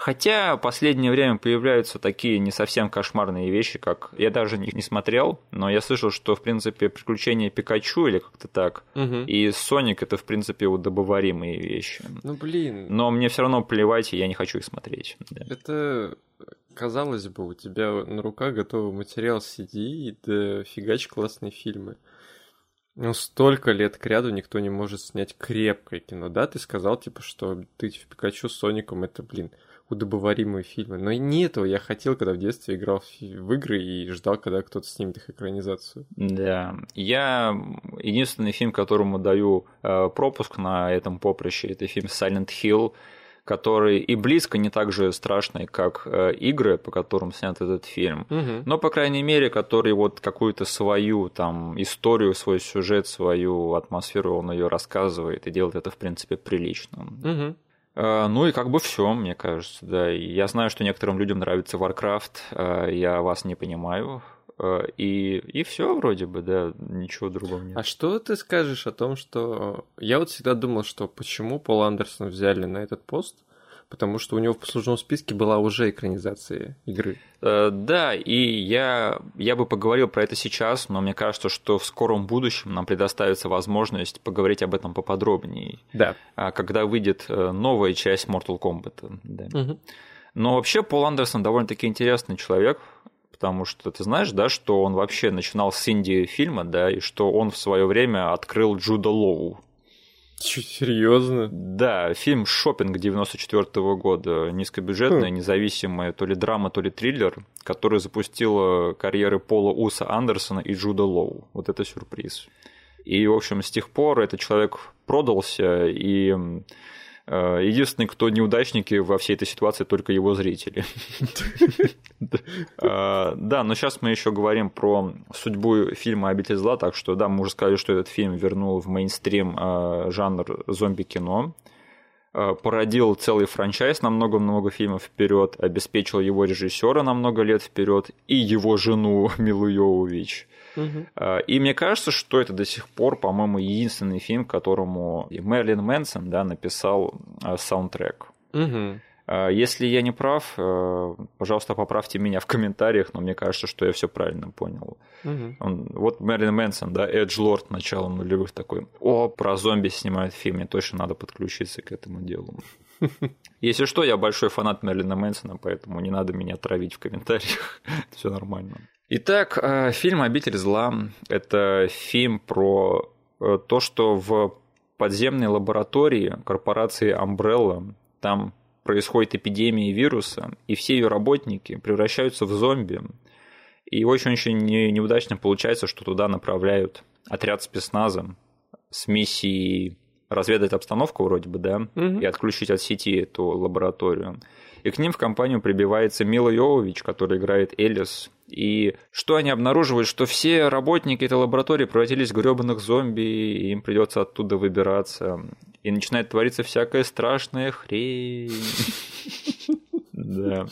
Хотя в последнее время появляются такие не совсем кошмарные вещи, как я даже их не смотрел, но я слышал, что в принципе приключения Пикачу или как-то так, угу. и Соник это в принципе удобоваримые вещи. Ну блин. Но мне все равно плевать, и я не хочу их смотреть. Да. Это казалось бы, у тебя на руках готовый материал, сиди и да фигач классные фильмы. Ну, столько лет к ряду никто не может снять крепкое кино, да? Ты сказал, типа, что ты в Пикачу с Соником, это, блин, удобоваримые фильмы. Но не этого я хотел, когда в детстве играл в игры и ждал, когда кто-то снимет их экранизацию. Да. Я единственный фильм, которому даю э, пропуск на этом поприще, это фильм Silent Hill, который и близко не так же страшный, как э, игры, по которым снят этот фильм, угу. но, по крайней мере, который вот какую-то свою там историю, свой сюжет, свою атмосферу, он ее рассказывает и делает это, в принципе, прилично. Угу. А, ну и как бы все, мне кажется, да. Я знаю, что некоторым людям нравится Warcraft, а, я вас не понимаю. А, и, и все вроде бы, да, ничего другого нет. А что ты скажешь о том, что... Я вот всегда думал, что почему Пол Андерсон взяли на этот пост, потому что у него в послужном списке была уже экранизация игры. Э, да, и я, я бы поговорил про это сейчас, но мне кажется, что в скором будущем нам предоставится возможность поговорить об этом поподробнее. Да. А, когда выйдет э, новая часть Mortal Kombat. Да. Угу. Но вообще Пол Андерсон довольно-таки интересный человек, потому что ты знаешь, да, что он вообще начинал с инди-фильма, да, и что он в свое время открыл Джуда Лоу. Чуть серьезно? Да, фильм Шопинг 94 -го года, низкобюджетная, хм. независимая, то ли драма, то ли триллер, который запустила карьеры Пола Уса Андерсона и Джуда Лоу. Вот это сюрприз. И, в общем, с тех пор этот человек продался, и единственный, кто неудачники во всей этой ситуации, только его зрители. Э, да, но сейчас мы еще говорим про судьбу фильма «Обитель зла», так что, да, мы уже сказали, что этот фильм вернул в мейнстрим э, жанр зомби-кино, породил целый франчайз на много-много фильмов вперед, обеспечил его режиссера на много лет вперед и его жену Милу Йовович. Угу. И мне кажется, что это до сих пор, по-моему, единственный фильм, которому Мерлин Мэнсон да, написал а, саундтрек. Угу. Если я не прав, э, пожалуйста, поправьте меня в комментариях, но мне кажется, что я все правильно понял. Угу. Он, вот Мерлин Мэнсон, да, Эдж Лорд начала нулевых такой, о, про зомби снимают фильм, мне точно надо подключиться к этому делу. Если что, я большой фанат Мерлина Мэнсона, поэтому не надо меня травить в комментариях, все нормально. Итак, э, фильм «Обитель зла» – это фильм про э, то, что в подземной лаборатории корпорации Umbrella там происходит эпидемия вируса, и все ее работники превращаются в зомби. И очень-очень неудачно получается, что туда направляют отряд спецназа с миссией разведать обстановку вроде бы, да, Мгм. и отключить от сети эту лабораторию. И к ним в компанию прибивается Мила Йовович, который играет Элис. И что они обнаруживают, что все работники этой лаборатории превратились в гребаных зомби, и им придется оттуда выбираться. И начинает твориться всякая страшная хрень. Да.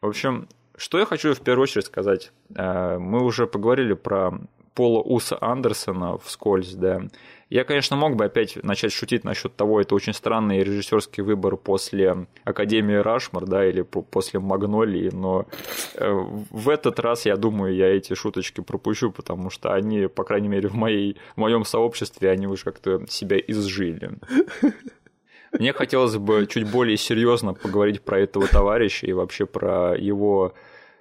В общем, что я хочу в первую очередь сказать. Э, Мы уже поговорили про Пола Уса Андерсона вскользь, да. Я, конечно, мог бы опять начать шутить насчет того, это очень странный режиссерский выбор после Академии Рашмар, да, или по- после Магнолии, но э, в этот раз, я думаю, я эти шуточки пропущу, потому что они, по крайней мере, в, моей, в моем сообществе, они уже как-то себя изжили. Мне хотелось бы чуть более серьезно поговорить про этого товарища и вообще про его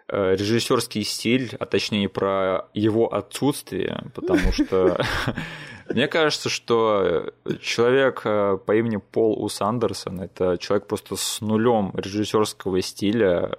э, режиссерский стиль, а точнее про его отсутствие, потому что мне кажется, что человек э, по имени Пол Ус Андерсон это человек просто с нулем режиссерского стиля,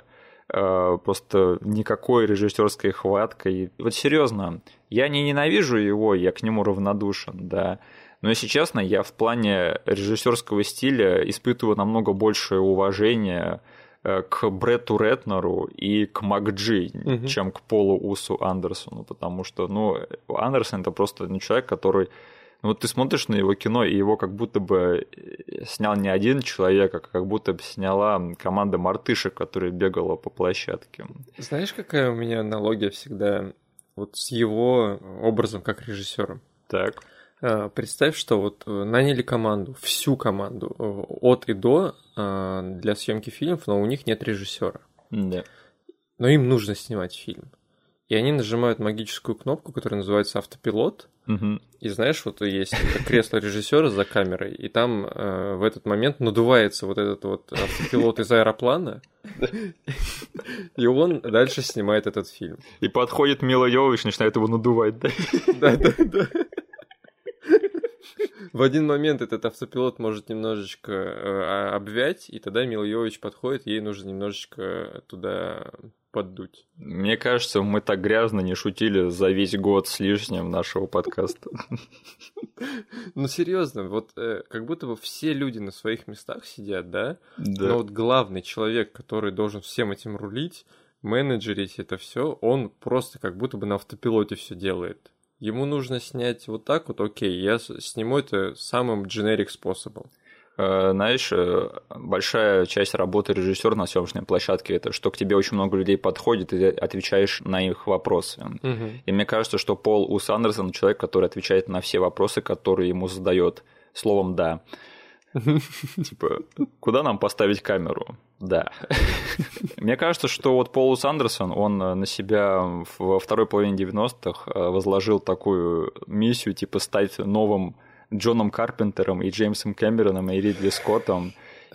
э, просто никакой режиссерской хваткой. Вот серьезно, я не ненавижу его, я к нему равнодушен, да. Но если честно, я в плане режиссерского стиля испытываю намного большее уважение э, к Бретту Ретнеру и к Макджи, Мгм. чем к Полу Усу Андерсону, потому что, ну, Андерсон это просто ну, человек, который ну, вот ты смотришь на его кино, и его как будто бы э, снял не один человек, а как будто бы сняла команда мартышек, которая бегала по площадке. Знаешь, какая у меня аналогия всегда вот с его образом как режиссером? Так. А, Представь, что вот э, наняли команду, всю команду, э, от и до для съемки фильмов, но у них нет режиссера. Да. Но им нужно снимать фильм. И они нажимают магическую кнопку, которая называется автопилот. Мгм. И знаешь, вот есть кресло режиссера за камерой, и там э, в этот момент надувается вот этот вот автопилот из аэроплана, и он дальше снимает этот фильм. И подходит Мила Йовович, начинает его надувать, да? Да, да, да. В один момент этот автопилот может немножечко э, обвять, и тогда Мила подходит, ей нужно немножечко туда поддуть. Мне кажется, мы так грязно не шутили за весь год с лишним нашего подкаста. Ну, серьезно, вот э, как будто бы все люди на своих местах сидят, да? Да. Но вот главный человек, который должен всем этим рулить, менеджерить это все, он просто как будто бы на автопилоте все делает. Ему нужно снять вот так вот, окей, я сниму это самым дженерик способом. Э, Знаешь, э, большая часть работы режиссера на съемочной площадке это что к тебе очень много людей подходит, и ты отвечаешь на их вопросы. И мне кажется, что Пол Ус Андерсон человек, который отвечает на все вопросы, которые ему задает словом «да». Типа, куда нам поставить камеру? Да. Мне кажется, что вот Пол Ус Андерсон, он э, на себя во второй половине 90-х э, возложил такую миссию, типа, стать новым Джоном Карпентером и Джеймсом Кэмероном и Ридли Скоттом.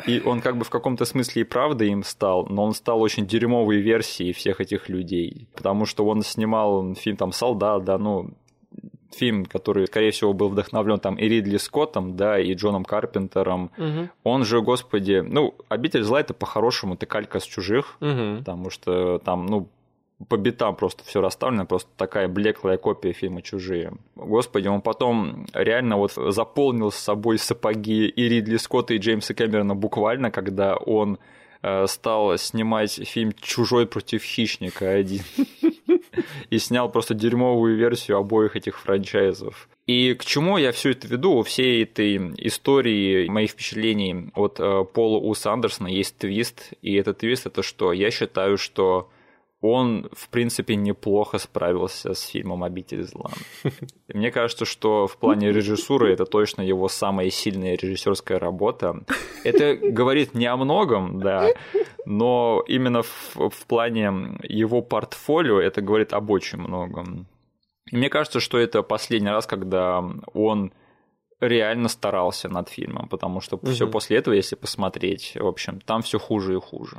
И он как бы в каком-то смысле и правда им стал, но он стал очень дерьмовой версией всех этих людей. Потому что он снимал фильм там «Солдат», да, ну, фильм, который, скорее всего, был вдохновлен там и Ридли Скоттом, да, и Джоном Карпентером. Мгм. Он же, господи, ну, «Обитель зла» — это по-хорошему ты калька с чужих, Мгм. потому что там, ну, по битам просто все расставлено, просто такая блеклая копия фильма «Чужие». Господи, он потом реально вот заполнил с собой сапоги и Ридли Скотта, и Джеймса Кэмерона буквально, когда он э, стал снимать фильм «Чужой против хищника» один. И снял просто дерьмовую версию обоих этих франчайзов. И к чему я все это веду? У всей этой истории моих впечатлений от э, Пола Уса Андерсона есть твист. И этот твист это что? Я считаю, что он, в принципе, неплохо справился с фильмом «Обитель зла». Мне кажется, что в плане режиссуры это точно его самая сильная режиссерская работа. Это говорит не о многом, да, но именно в, в плане его портфолио это говорит об очень многом. И мне кажется, что это последний раз, когда он реально старался над фильмом, потому что все Мгм. после этого, если посмотреть, в общем, там все хуже и хуже.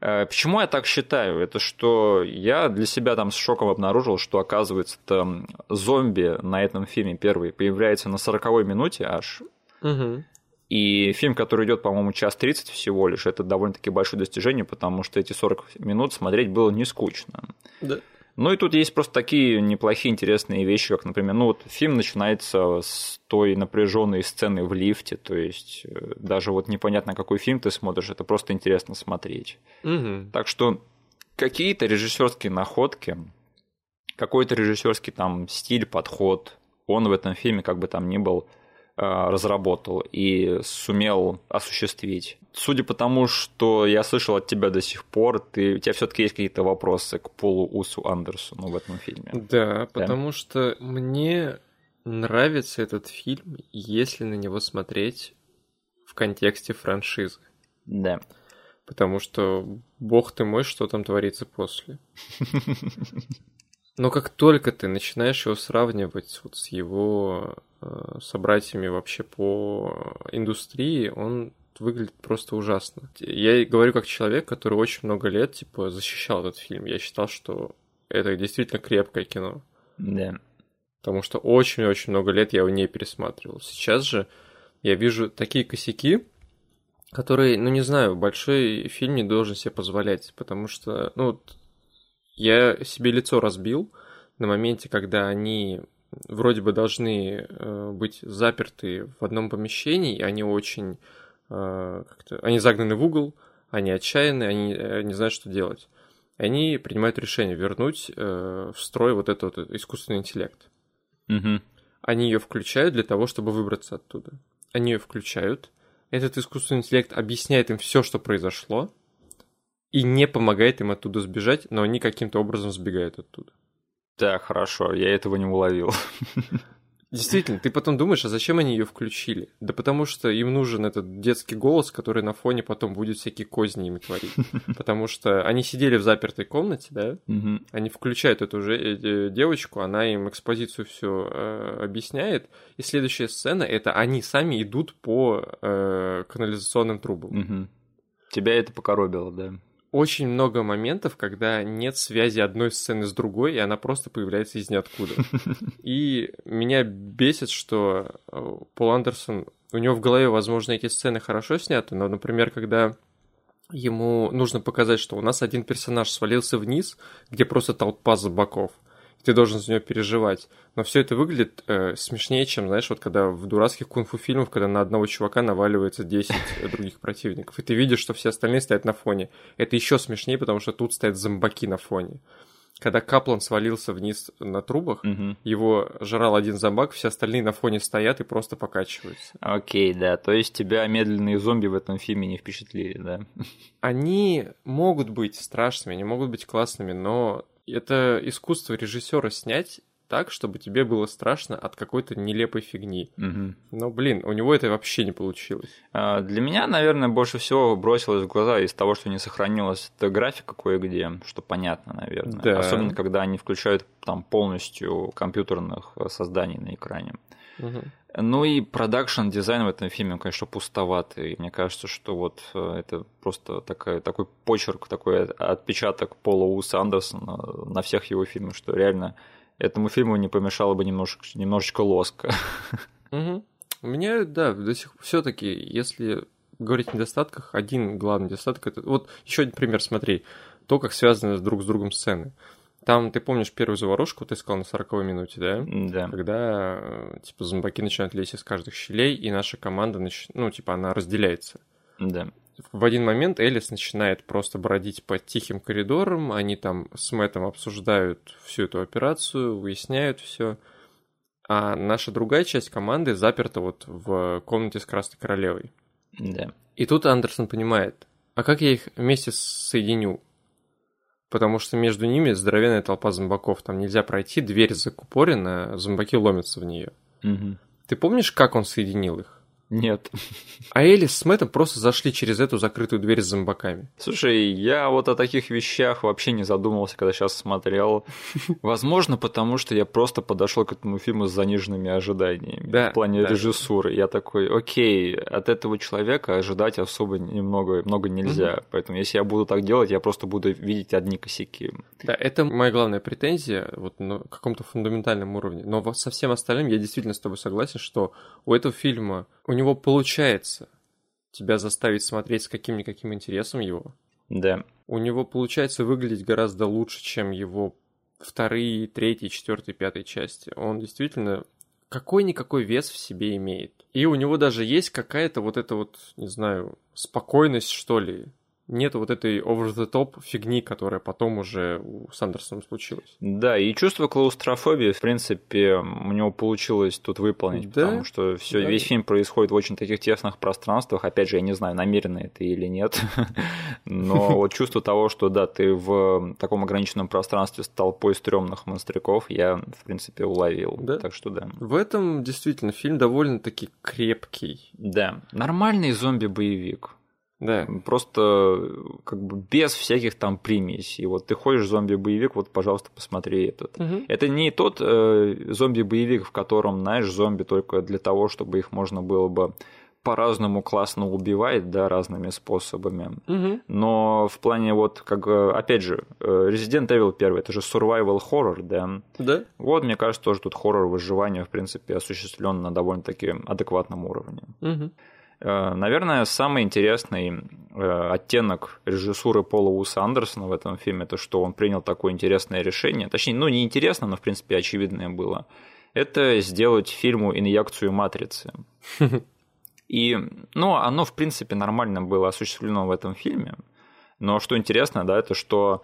Э, Почему я так считаю? Это что я для себя там с шоком обнаружил, что оказывается там зомби на этом фильме первый появляется на 40 минуте аж. Мгм. И фильм, который идет, по-моему, час 30 всего лишь, это довольно-таки большое достижение, потому что эти 40 минут смотреть было не скучно. Да. Ну и тут есть просто такие неплохие, интересные вещи, как, например, ну вот фильм начинается с той напряженной сцены в лифте, то есть э, даже вот непонятно, какой фильм ты смотришь, это просто интересно смотреть. Угу. Так что какие-то режиссерские находки, какой-то режиссерский там стиль, подход, он в этом фильме, как бы там ни был, разработал и сумел осуществить. Судя по тому, что я слышал от тебя до сих пор, ты, у тебя все-таки есть какие-то вопросы к Полу Усу Андерсону в этом фильме. Да, да, потому что мне нравится этот фильм, если на него смотреть в контексте франшизы. Да. Потому что, бог ты мой, что там творится после. Но как только ты начинаешь его сравнивать вот с его э, собратьями вообще по индустрии, он выглядит просто ужасно. Я говорю как человек, который очень много лет типа защищал этот фильм. Я считал, что это действительно крепкое кино. Да. Потому что очень-очень много лет я его не пересматривал. Сейчас же я вижу такие косяки, которые, ну не знаю, большой фильм не должен себе позволять, потому что, ну, я себе лицо разбил на моменте, когда они вроде бы должны э, быть заперты в одном помещении, и они очень э, они загнаны в угол, они отчаянны, они э, не знают, что делать. Они принимают решение вернуть э, в строй вот этот вот искусственный интеллект. Угу. Они ее включают для того, чтобы выбраться оттуда. Они ее включают. Этот искусственный интеллект объясняет им все, что произошло, и не помогает им оттуда сбежать, но они каким-то образом сбегают оттуда. Да, хорошо, я этого не уловил. Действительно, ты потом думаешь, а зачем они ее включили? Да потому что им нужен этот детский голос, который на фоне потом будет всякие козни им творить. Потому что они сидели в запертой комнате, да? Они включают эту же э, девочку, она им экспозицию все э, объясняет. И следующая сцена это они сами идут по э, канализационным трубам. Тебя это покоробило, да? Очень много моментов, когда нет связи одной сцены с другой, и она просто появляется из ниоткуда. И меня бесит, что э, Пол Андерсон, у него в голове, возможно, эти сцены хорошо сняты, но, например, когда ему нужно показать, что у нас один персонаж свалился вниз, где просто толпа зомбаков – ты должен за нее переживать. Но все это выглядит э, смешнее, чем, знаешь, вот когда в дурацких кунг-фу фильмах, когда на одного чувака наваливается 10 других противников, и ты видишь, что все остальные стоят на фоне. Это еще смешнее, потому что тут стоят зомбаки на фоне. Когда Каплан свалился вниз на трубах, угу. его жрал один зомбак, все остальные на фоне стоят и просто покачиваются. Окей, да. То есть тебя медленные зомби в этом фильме не впечатлили, да? Они могут быть страшными, они могут быть классными, но это искусство режиссера снять так, чтобы тебе было страшно от какой-то нелепой фигни. Угу. Но, блин, у него это вообще не получилось. А, для меня, наверное, больше всего бросилось в глаза из того, что не сохранилась эта графика кое-где, что понятно, наверное. Да. Особенно, когда они включают там полностью компьютерных созданий на экране. Угу. Ну и продакшн дизайн в этом фильме, конечно, пустоватый. Мне кажется, что вот э, это просто такая, такой почерк, такой отпечаток Пола Уса Андерсона на всех его фильмах, что реально этому фильму не помешало бы немножечко, немножечко лоска. Угу. У меня, да, до сих пор все-таки, если говорить о недостатках, один главный недостаток это. Вот еще один пример, смотри, то, как связаны друг с другом сцены. Там, ты помнишь первую заварушку, ты сказал на 40 минуте, да? Да. Когда, э, типа, зомбаки начинают лезть из каждых щелей, и наша команда, нач... ну, типа, она разделяется. Да. В один момент Элис начинает просто бродить по тихим коридорам, они там с Мэттом обсуждают всю эту операцию, выясняют все. А наша другая часть команды заперта вот в комнате с Красной Королевой. Да. И тут Андерсон понимает, а как я их вместе соединю? Потому что между ними здоровенная толпа зомбаков. Там нельзя пройти, дверь закупорена, зомбаки ломятся в нее. Угу. Ты помнишь, как он соединил их? Нет. А Элис с Мэттом просто зашли через эту закрытую дверь с зомбаками. Слушай, я вот о таких вещах вообще не задумывался, когда сейчас смотрел. Возможно, потому что я просто подошел к этому фильму с заниженными ожиданиями. Да, в плане да. режиссуры. Я такой, окей, от этого человека ожидать особо немного много нельзя. Мгм. Поэтому если я буду так делать, я просто буду видеть одни косяки. Да, это моя главная претензия вот на каком-то фундаментальном уровне. Но со всем остальным я действительно с тобой согласен, что у этого фильма, у него получается тебя заставить смотреть с каким-никаким интересом его. Да. У него получается выглядеть гораздо лучше, чем его вторые, третьи, четвертые, пятые части. Он действительно какой-никакой вес в себе имеет. И у него даже есть какая-то вот эта вот, не знаю, спокойность, что ли, нет вот этой over-the-top фигни, которая потом уже у Сандерсона случилась. Да, и чувство клаустрофобии, в принципе, у него получилось тут выполнить, да? потому что все, да. весь фильм происходит в очень таких тесных пространствах. Опять же, я не знаю, намеренно это или нет, но вот чувство того, что да, ты в таком ограниченном пространстве с толпой стрёмных монстряков, я, в принципе, уловил. Да? Так что да. В этом действительно фильм довольно-таки крепкий. Да, нормальный зомби-боевик. Да. Просто как бы без всяких там примесей. Вот ты ходишь зомби-боевик, вот, пожалуйста, посмотри этот. Угу. Это не тот э, зомби-боевик, в котором, знаешь, зомби только для того, чтобы их можно было бы по-разному классно убивать, да, разными способами. Угу. Но в плане вот, как, опять же, э, Resident Evil 1, это же survival horror, да? Да. Вот, мне кажется, тоже тут хоррор выживания, в принципе, осуществлен на довольно-таки адекватном уровне. Угу. Э, наверное, самый интересный э, оттенок режиссуры Пола Уса Андерсона в этом фильме, это что он принял такое интересное решение, точнее, ну не интересно, но в принципе очевидное было, это сделать фильму инъекцию матрицы. И, ну, оно, в принципе, нормально было осуществлено в этом фильме. Но что интересно, да, это что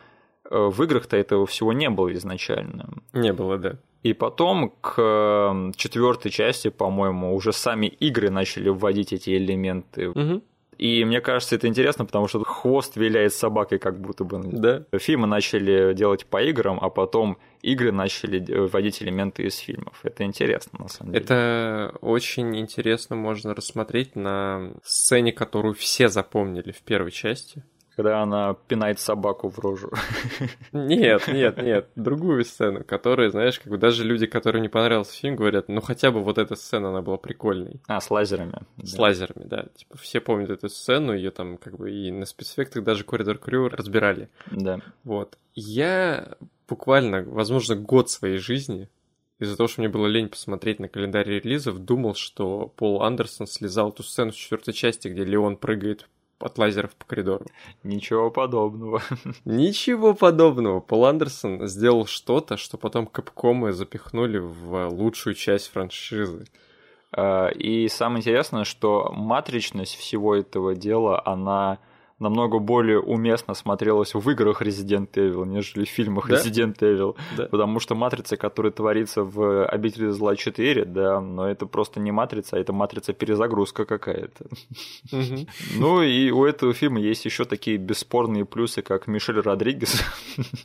э, в играх-то этого всего не было изначально. Не было, да. И потом к эм, четвертой части, по-моему, уже сами игры начали вводить эти элементы. Угу. И мне кажется, это интересно, потому что хвост виляет собакой, как будто бы. Да. Фильмы начали делать по играм, а потом игры начали вводить элементы из фильмов. Это интересно, на самом деле. Это очень интересно можно рассмотреть на сцене, которую все запомнили в первой части когда она пинает собаку в рожу. Нет, нет, нет, другую сцену, которая, знаешь, как бы даже люди, которые не понравился фильм, говорят, ну хотя бы вот эта сцена, она была прикольной. А, с лазерами. С да. лазерами, да. Типа все помнят эту сцену, ее там как бы и на спецэффектах даже Коридор Крю разбирали. Да. Вот. Я буквально, возможно, год своей жизни из-за того, что мне было лень посмотреть на календарь релизов, думал, что Пол Андерсон слезал ту сцену в четвертой части, где Леон прыгает от лазеров по коридору. Ничего подобного. Ничего подобного. Пол Андерсон сделал что-то, что потом Капкомы запихнули в лучшую часть франшизы. А, и самое интересное, что матричность всего этого дела, она намного более уместно смотрелась в играх Resident Evil, нежели в фильмах да? Resident Evil. Да. Потому что матрица, которая творится в Обители зла 4, да, но это просто не матрица, а это матрица перезагрузка какая-то. Ну и у этого фильма есть еще такие бесспорные плюсы, как Мишель Родригес.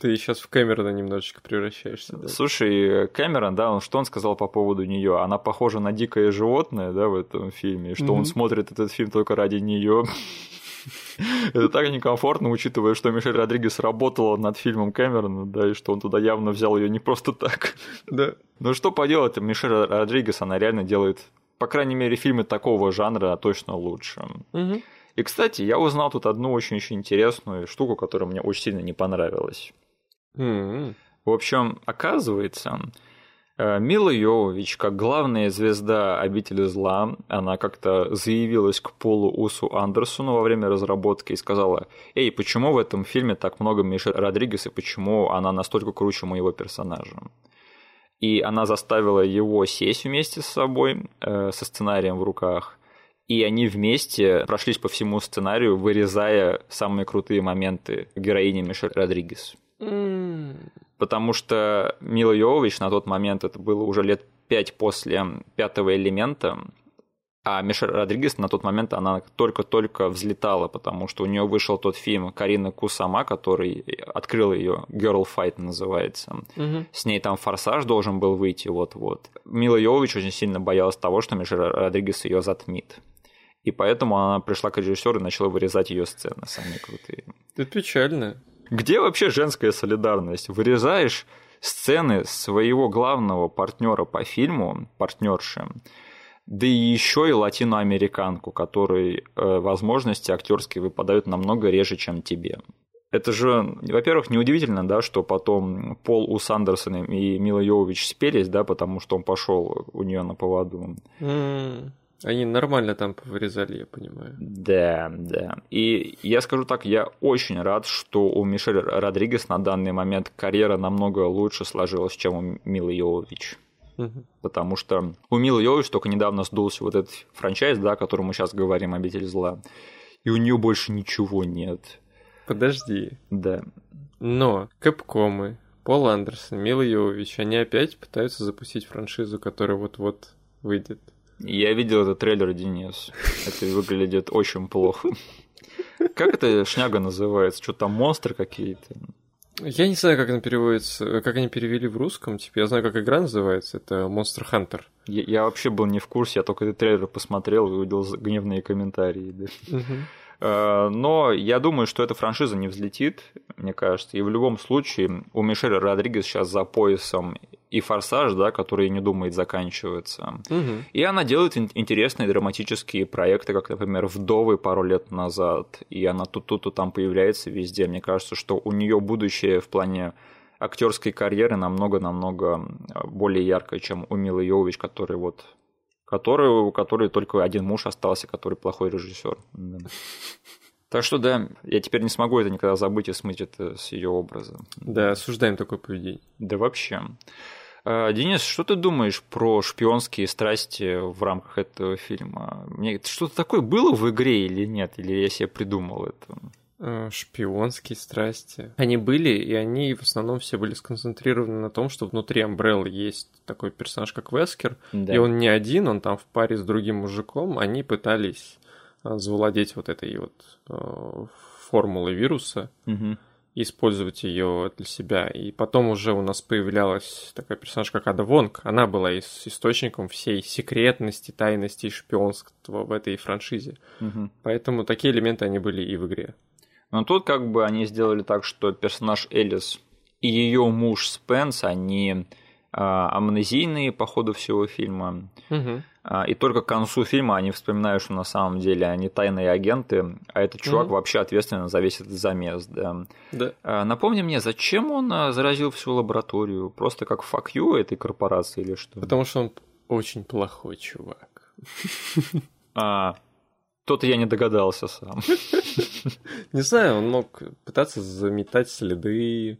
Ты сейчас в Кэмерона немножечко превращаешься. Да? Слушай, Кэмерон, да, он что он сказал по поводу нее? Она похожа на дикое животное, да, в этом фильме, что он смотрит этот фильм только ради нее. Это так некомфортно, учитывая, что Мишель Родригес работала над фильмом Кэмерона, да, и что он туда явно взял ее не просто так. Да. Ну что поделать, Мишель Родригес, она реально делает, по крайней мере, фильмы такого жанра точно лучше. Угу. И, кстати, я узнал тут одну очень-очень интересную штуку, которая мне очень сильно не понравилась. Mm-hmm. В общем, оказывается, Мила Йовович, как главная звезда «Обители зла», она как-то заявилась к Полу Усу Андерсону во время разработки и сказала, «Эй, почему в этом фильме так много Мишель Родригес и почему она настолько круче моего персонажа?» И она заставила его сесть вместе с собой, э, со сценарием в руках, и они вместе прошлись по всему сценарию, вырезая самые крутые моменты героини Мишель Родригес. Mm потому что Мила Йовович на тот момент, это было уже лет пять после пятого элемента, а Мишель Родригес на тот момент она только-только взлетала, потому что у нее вышел тот фильм Карина Кусама, который открыл ее Girl Fight называется. Угу. С ней там форсаж должен был выйти вот-вот. Мила Йовович очень сильно боялась того, что Мишель Родригес ее затмит. И поэтому она пришла к режиссеру и начала вырезать ее сцены самые крутые. Это печально. Где вообще женская солидарность? Вырезаешь сцены своего главного партнера по фильму, партнерши, да и еще и латиноамериканку, которой э, возможности актерские выпадают намного реже, чем тебе. Это же, во-первых, неудивительно, да, что потом Пол у Сандерсона и Мила Йовович спелись, да, потому что он пошел у нее на поводу. Mm. Они нормально там повырезали, я понимаю. Да, да. И я скажу так, я очень рад, что у Мишель Родригес на данный момент карьера намного лучше сложилась, чем у Милы Йовович. Угу. Потому что у Милы Йовович только недавно сдулся вот этот франчайз, да, о котором мы сейчас говорим, «Обитель зла». И у нее больше ничего нет. Подожди. Да. Но Кэпкомы, Пол Андерсон, Мила Йовович, они опять пытаются запустить франшизу, которая вот-вот выйдет. Я видел этот трейлер, Денис. Это выглядит очень плохо. Как эта шняга называется? Что там монстры какие-то? Я не знаю, как она переводится, как они перевели в русском. Типа, я знаю, как игра называется. Это Monster Hunter. Я, я вообще был не в курсе, я только этот трейлер посмотрел и увидел гневные комментарии. Да. Угу. Э, но я думаю, что эта франшиза не взлетит, мне кажется. И в любом случае у Мишеля Родригес сейчас за поясом и «Форсаж», да, который не думает заканчиваться. Угу. И она делает интересные драматические проекты, как, например, «Вдовы» пару лет назад. И она тут-тут и там появляется везде. Мне кажется, что у нее будущее в плане актерской карьеры намного-намного более яркое, чем у Милы Йовович, который вот который, у которой только один муж остался, который плохой режиссер. Да. Так что да, я теперь не смогу это никогда забыть и смыть это с ее образа. Да, осуждаем такое поведение. Да вообще. А, Денис, что ты думаешь про шпионские страсти в рамках этого фильма? Мне что-то такое было в игре или нет? Или я себе придумал это? Э, шпионские страсти. Они были, и они в основном все были сконцентрированы на том, что внутри Umbrella есть такой персонаж, как Вескер, да. и он не один, он там в паре с другим мужиком, они пытались э, завладеть вот этой вот э, формулой вируса, угу. использовать ее для себя. И потом уже у нас появлялась такая персонаж, как Ада Вонг. Она была источником всей секретности, тайности и шпионства в этой франшизе. Угу. Поэтому такие элементы они были и в игре. Но тут как бы они сделали так, что персонаж Элис и ее муж Спенс, они а, амнезийные по ходу всего фильма. Угу. И только к концу фильма они вспоминают, что на самом деле они тайные агенты, а этот чувак угу. вообще ответственен за весь этот замес. Да. Да. А, напомни мне, зачем он заразил всю лабораторию? Просто как fuck you этой корпорации или что? Потому что он очень плохой чувак. А, то-то я не догадался сам. Не знаю, он мог пытаться заметать следы,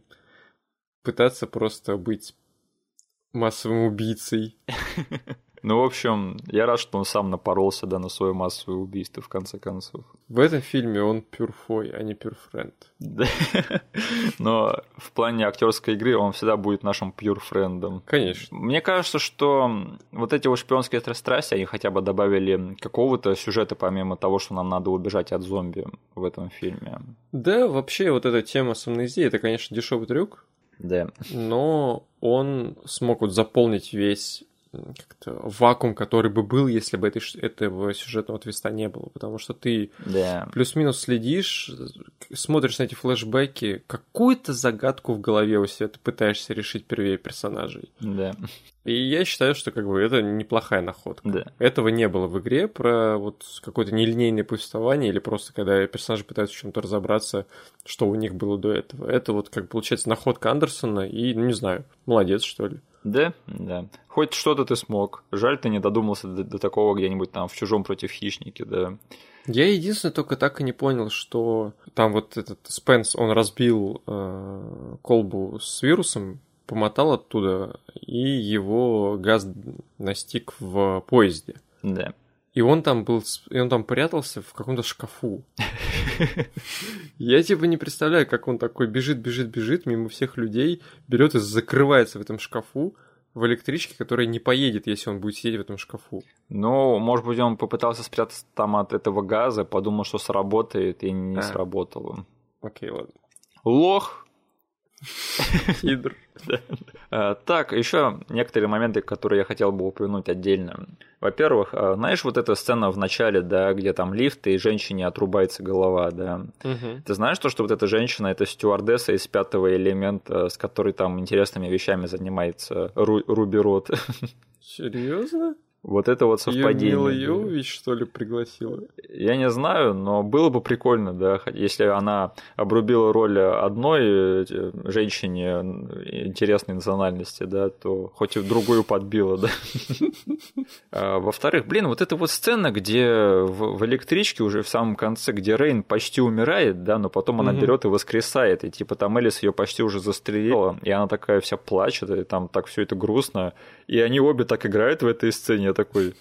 пытаться просто быть массовым убийцей. Ну, в общем, я рад, что он сам напоролся, да, на свое массовое убийство, в конце концов. В этом фильме он пюрфой, а не пюрфренд. Да. Но в плане актерской игры он всегда будет нашим пюрфрендом. Конечно. Мне кажется, что вот эти вот шпионские страсти, они хотя бы добавили какого-то сюжета, помимо того, что нам надо убежать от зомби в этом фильме. Да, вообще вот эта тема с амнезией, это, конечно, дешевый трюк. Да. Но он смог вот заполнить весь вакуум, который бы был, если бы этой, этого сюжетного твиста не было. Потому что ты да. плюс-минус следишь, смотришь на эти флешбеки, какую-то загадку в голове у себя ты пытаешься решить первее персонажей. Да. И я считаю, что как бы это неплохая находка. Да. Этого не было в игре про вот какое-то нелинейное повествование или просто когда персонажи пытаются в чем-то разобраться, что у них было до этого. Это вот как получается находка Андерсона и, ну не знаю, молодец что ли. Да, да. Хоть что-то ты смог. Жаль, ты не додумался до, до такого где-нибудь там в чужом против хищники, да. Я единственное только так и не понял, что там вот этот Спенс, он разбил э, колбу с вирусом, помотал оттуда, и его газ настиг в поезде. Да. И он там был, и он там прятался в каком-то шкафу. Я типа не представляю, как он такой бежит, бежит, бежит мимо всех людей, берет и закрывается в этом шкафу в электричке, которая не поедет, если он будет сидеть в этом шкафу. Ну, может быть, он попытался спрятаться там от этого газа, подумал, что сработает, и не а. сработало. Окей, ладно. Лох, Хидр. А, так, еще некоторые моменты, которые я хотел бы упомянуть отдельно. Во-первых, а, знаешь, вот эта сцена в начале, да, где там лифт, и женщине отрубается голова, да. Ты знаешь то, что вот эта женщина это стюардесса из пятого элемента, с которой там интересными вещами занимается Руби Рот? Серьезно? Вот это вот совпадение. Мила Йовович, что ли, пригласила? Я не знаю, но было бы прикольно, да, если она обрубила роль одной э, женщине интересной национальности, да, то хоть и другую подбила, да. А, во-вторых, блин, вот эта вот сцена, где в, в электричке уже в самом конце, где Рейн почти умирает, да, но потом она берет и воскресает, и типа там Элис ее почти уже застрелила, и она такая вся плачет, и там так все это грустно, и они обе так играют в этой сцене, такой,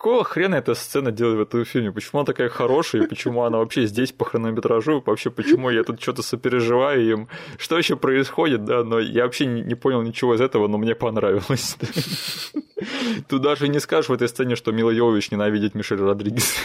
какого хрена эта сцена делает в этом фильме? Почему она такая хорошая? Почему она вообще здесь по хронометражу? Вообще, почему я тут что-то сопереживаю им? Что вообще происходит, да? Но я вообще не понял ничего из этого, но мне понравилось. Тут даже не скажешь в этой сцене, что Мила Йовович ненавидит Мишель Родригес.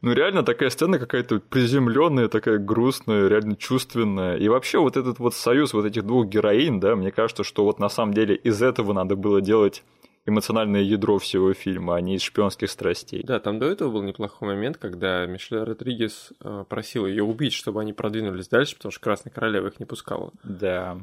Ну реально такая сцена какая-то приземленная, такая грустная, реально чувственная. И вообще вот этот вот союз вот этих двух героинь, да, мне кажется, что вот на самом деле из этого надо было делать эмоциональное ядро всего фильма, а не из шпионских страстей. Да, там до этого был неплохой момент, когда Мишель Родригес э, просил ее убить, чтобы они продвинулись дальше, потому что Красная Королева их не пускала. Да.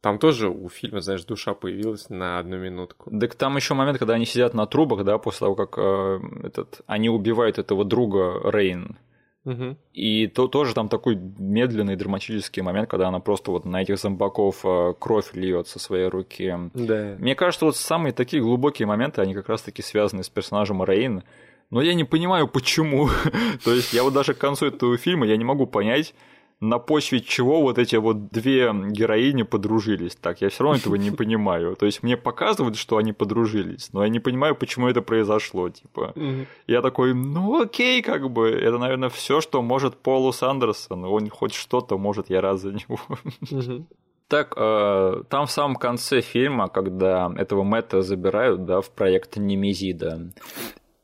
Там тоже у фильма, знаешь, душа появилась на одну минутку. Так там еще момент, когда они сидят на трубах, да, после того, как э, этот, они убивают этого друга Рейн. Угу. И то тоже там такой медленный драматический момент, когда она просто вот на этих зомбаков э, кровь льет со своей руки. Да. Мне кажется, вот самые такие глубокие моменты, они как раз-таки связаны с персонажем Рейн. Но я не понимаю, почему. То есть я вот даже к концу этого фильма я не могу понять, на почве чего вот эти вот две героини подружились. Так, я все равно этого не понимаю. То есть мне показывают, что они подружились, но я не понимаю, почему это произошло. Типа, я такой, ну окей, как бы, это, наверное, все, что может Полу Сандерсон. Он хоть что-то может, я рад за него. Так, э, там в самом конце фильма, когда этого Мэтта забирают, да, в проект Немезида,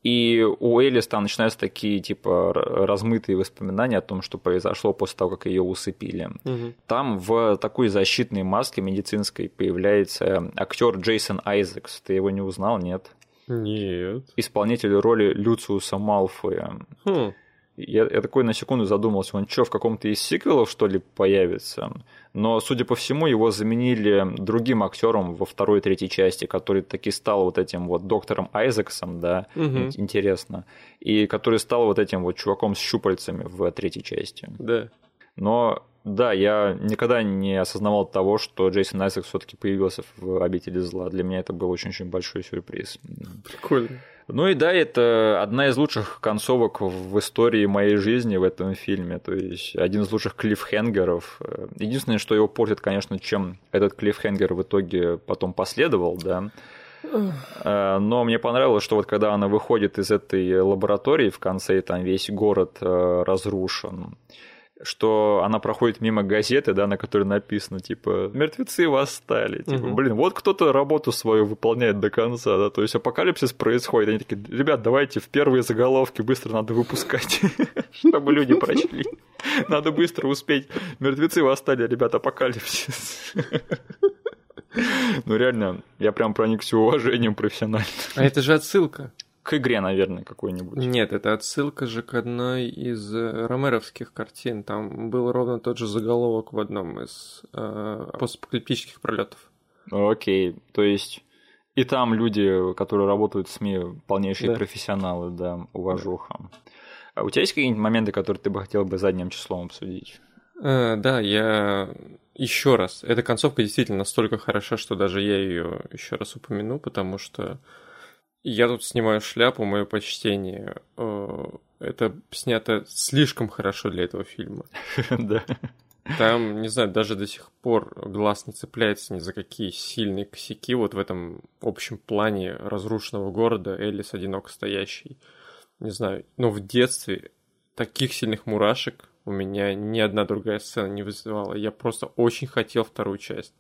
и у Элис там начинаются такие, типа, размытые воспоминания о том, что произошло после того, как ее усыпили. Угу. Там в такой защитной маске медицинской появляется актер Джейсон Айзекс. Ты его не узнал, нет? Нет. Исполнитель роли Люциуса Малфоя. Хм. Я, я такой на секунду задумался, он что, в каком-то из сиквелов, что ли, появится? Но, судя по всему, его заменили другим актером во второй и третьей части, который таки стал вот этим вот доктором Айзексом, да, угу. интересно, и который стал вот этим вот чуваком с щупальцами в третьей части. Да. Но да, я никогда не осознавал того, что Джейсон Айзекс все-таки появился в обители зла. Для меня это был очень-очень большой сюрприз. Прикольно. Ну и да, это одна из лучших концовок в истории моей жизни в этом фильме. То есть один из лучших клиффхенгеров. Единственное, что его портит, конечно, чем этот клиффхенгер в итоге потом последовал, да. Э, но мне понравилось, что вот когда она выходит из этой лаборатории в конце, и там весь город э, разрушен, что она проходит мимо газеты, да, на которой написано, типа, мертвецы восстали. Типа, угу. блин, вот кто-то работу свою выполняет до конца, да, то есть апокалипсис происходит. Они такие, ребят, давайте в первые заголовки быстро надо выпускать, чтобы люди прочли. Надо быстро успеть. Мертвецы восстали, ребят, апокалипсис. Ну реально, я прям проникся уважением профессионально. А это же отсылка к игре, наверное, какой-нибудь. Нет, это отсылка же к одной из э, ромеровских картин. Там был ровно тот же заголовок в одном из э, постапокалиптических пролетов. Окей, то есть и там люди, которые работают в СМИ, полнейшие да. профессионалы, да, уважуха. Да. А у тебя есть какие-нибудь моменты, которые ты бы хотел бы задним числом обсудить? Э, да, я еще раз. Эта концовка действительно настолько хороша, что даже я ее еще раз упомяну, потому что я тут снимаю шляпу, мое почтение. Э, это снято слишком хорошо для этого фильма. Да. Там, не знаю, даже до сих пор глаз не цепляется ни за какие сильные косяки вот в этом общем плане разрушенного города Элис одиноко стоящий. Не знаю, но в детстве таких сильных мурашек у меня ни одна другая сцена не вызывала. Я просто очень хотел вторую часть.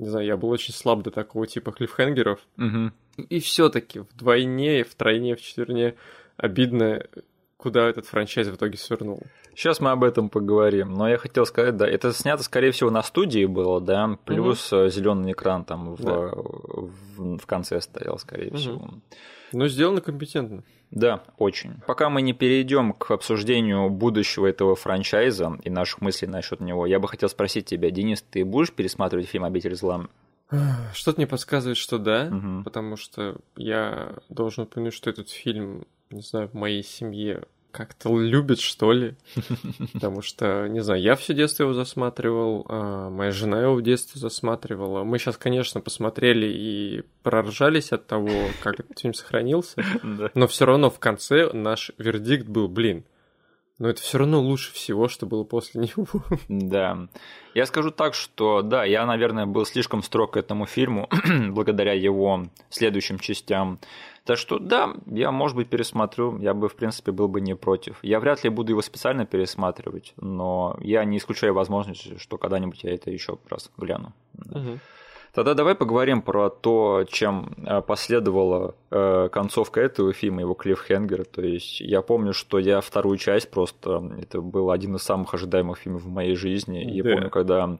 Не знаю, я был очень слаб до такого типа клиффхенгеров. Угу. И все-таки вдвойне, втройне, в четверне обидно, куда этот франчайз в итоге свернул. Сейчас мы об этом поговорим. Но я хотел сказать, да, это снято, скорее всего, на студии было, да, плюс угу. зеленый экран там в, да. в, в конце стоял, скорее угу. всего. Ну, сделано компетентно. Да, очень. Пока мы не перейдем к обсуждению будущего этого франчайза и наших мыслей насчет него, я бы хотел спросить тебя, Денис, ты будешь пересматривать фильм «Обитель зла»? Что-то мне подсказывает, что да, угу. потому что я должен упомянуть, что этот фильм, не знаю, в моей семье как-то любит, что ли. Потому что, не знаю, я все детство его засматривал, а моя жена его в детстве засматривала. Мы сейчас, конечно, посмотрели и проржались от того, как этот фильм сохранился. Но все равно в конце наш вердикт был, блин, но это все равно лучше всего, что было после него. Да. Я скажу так, что да, я, наверное, был слишком строг к этому фильму, благодаря его следующим частям. Так что да, я, может быть, пересмотрю, я бы, в принципе, был бы не против. Я вряд ли буду его специально пересматривать, но я не исключаю возможности, что когда-нибудь я это еще раз гляну. Угу. Тогда давай поговорим про то, чем э, последовала э, концовка этого фильма, его клиффхенгер. То есть я помню, что я вторую часть просто... Это был один из самых ожидаемых фильмов в моей жизни. Да. Я помню, когда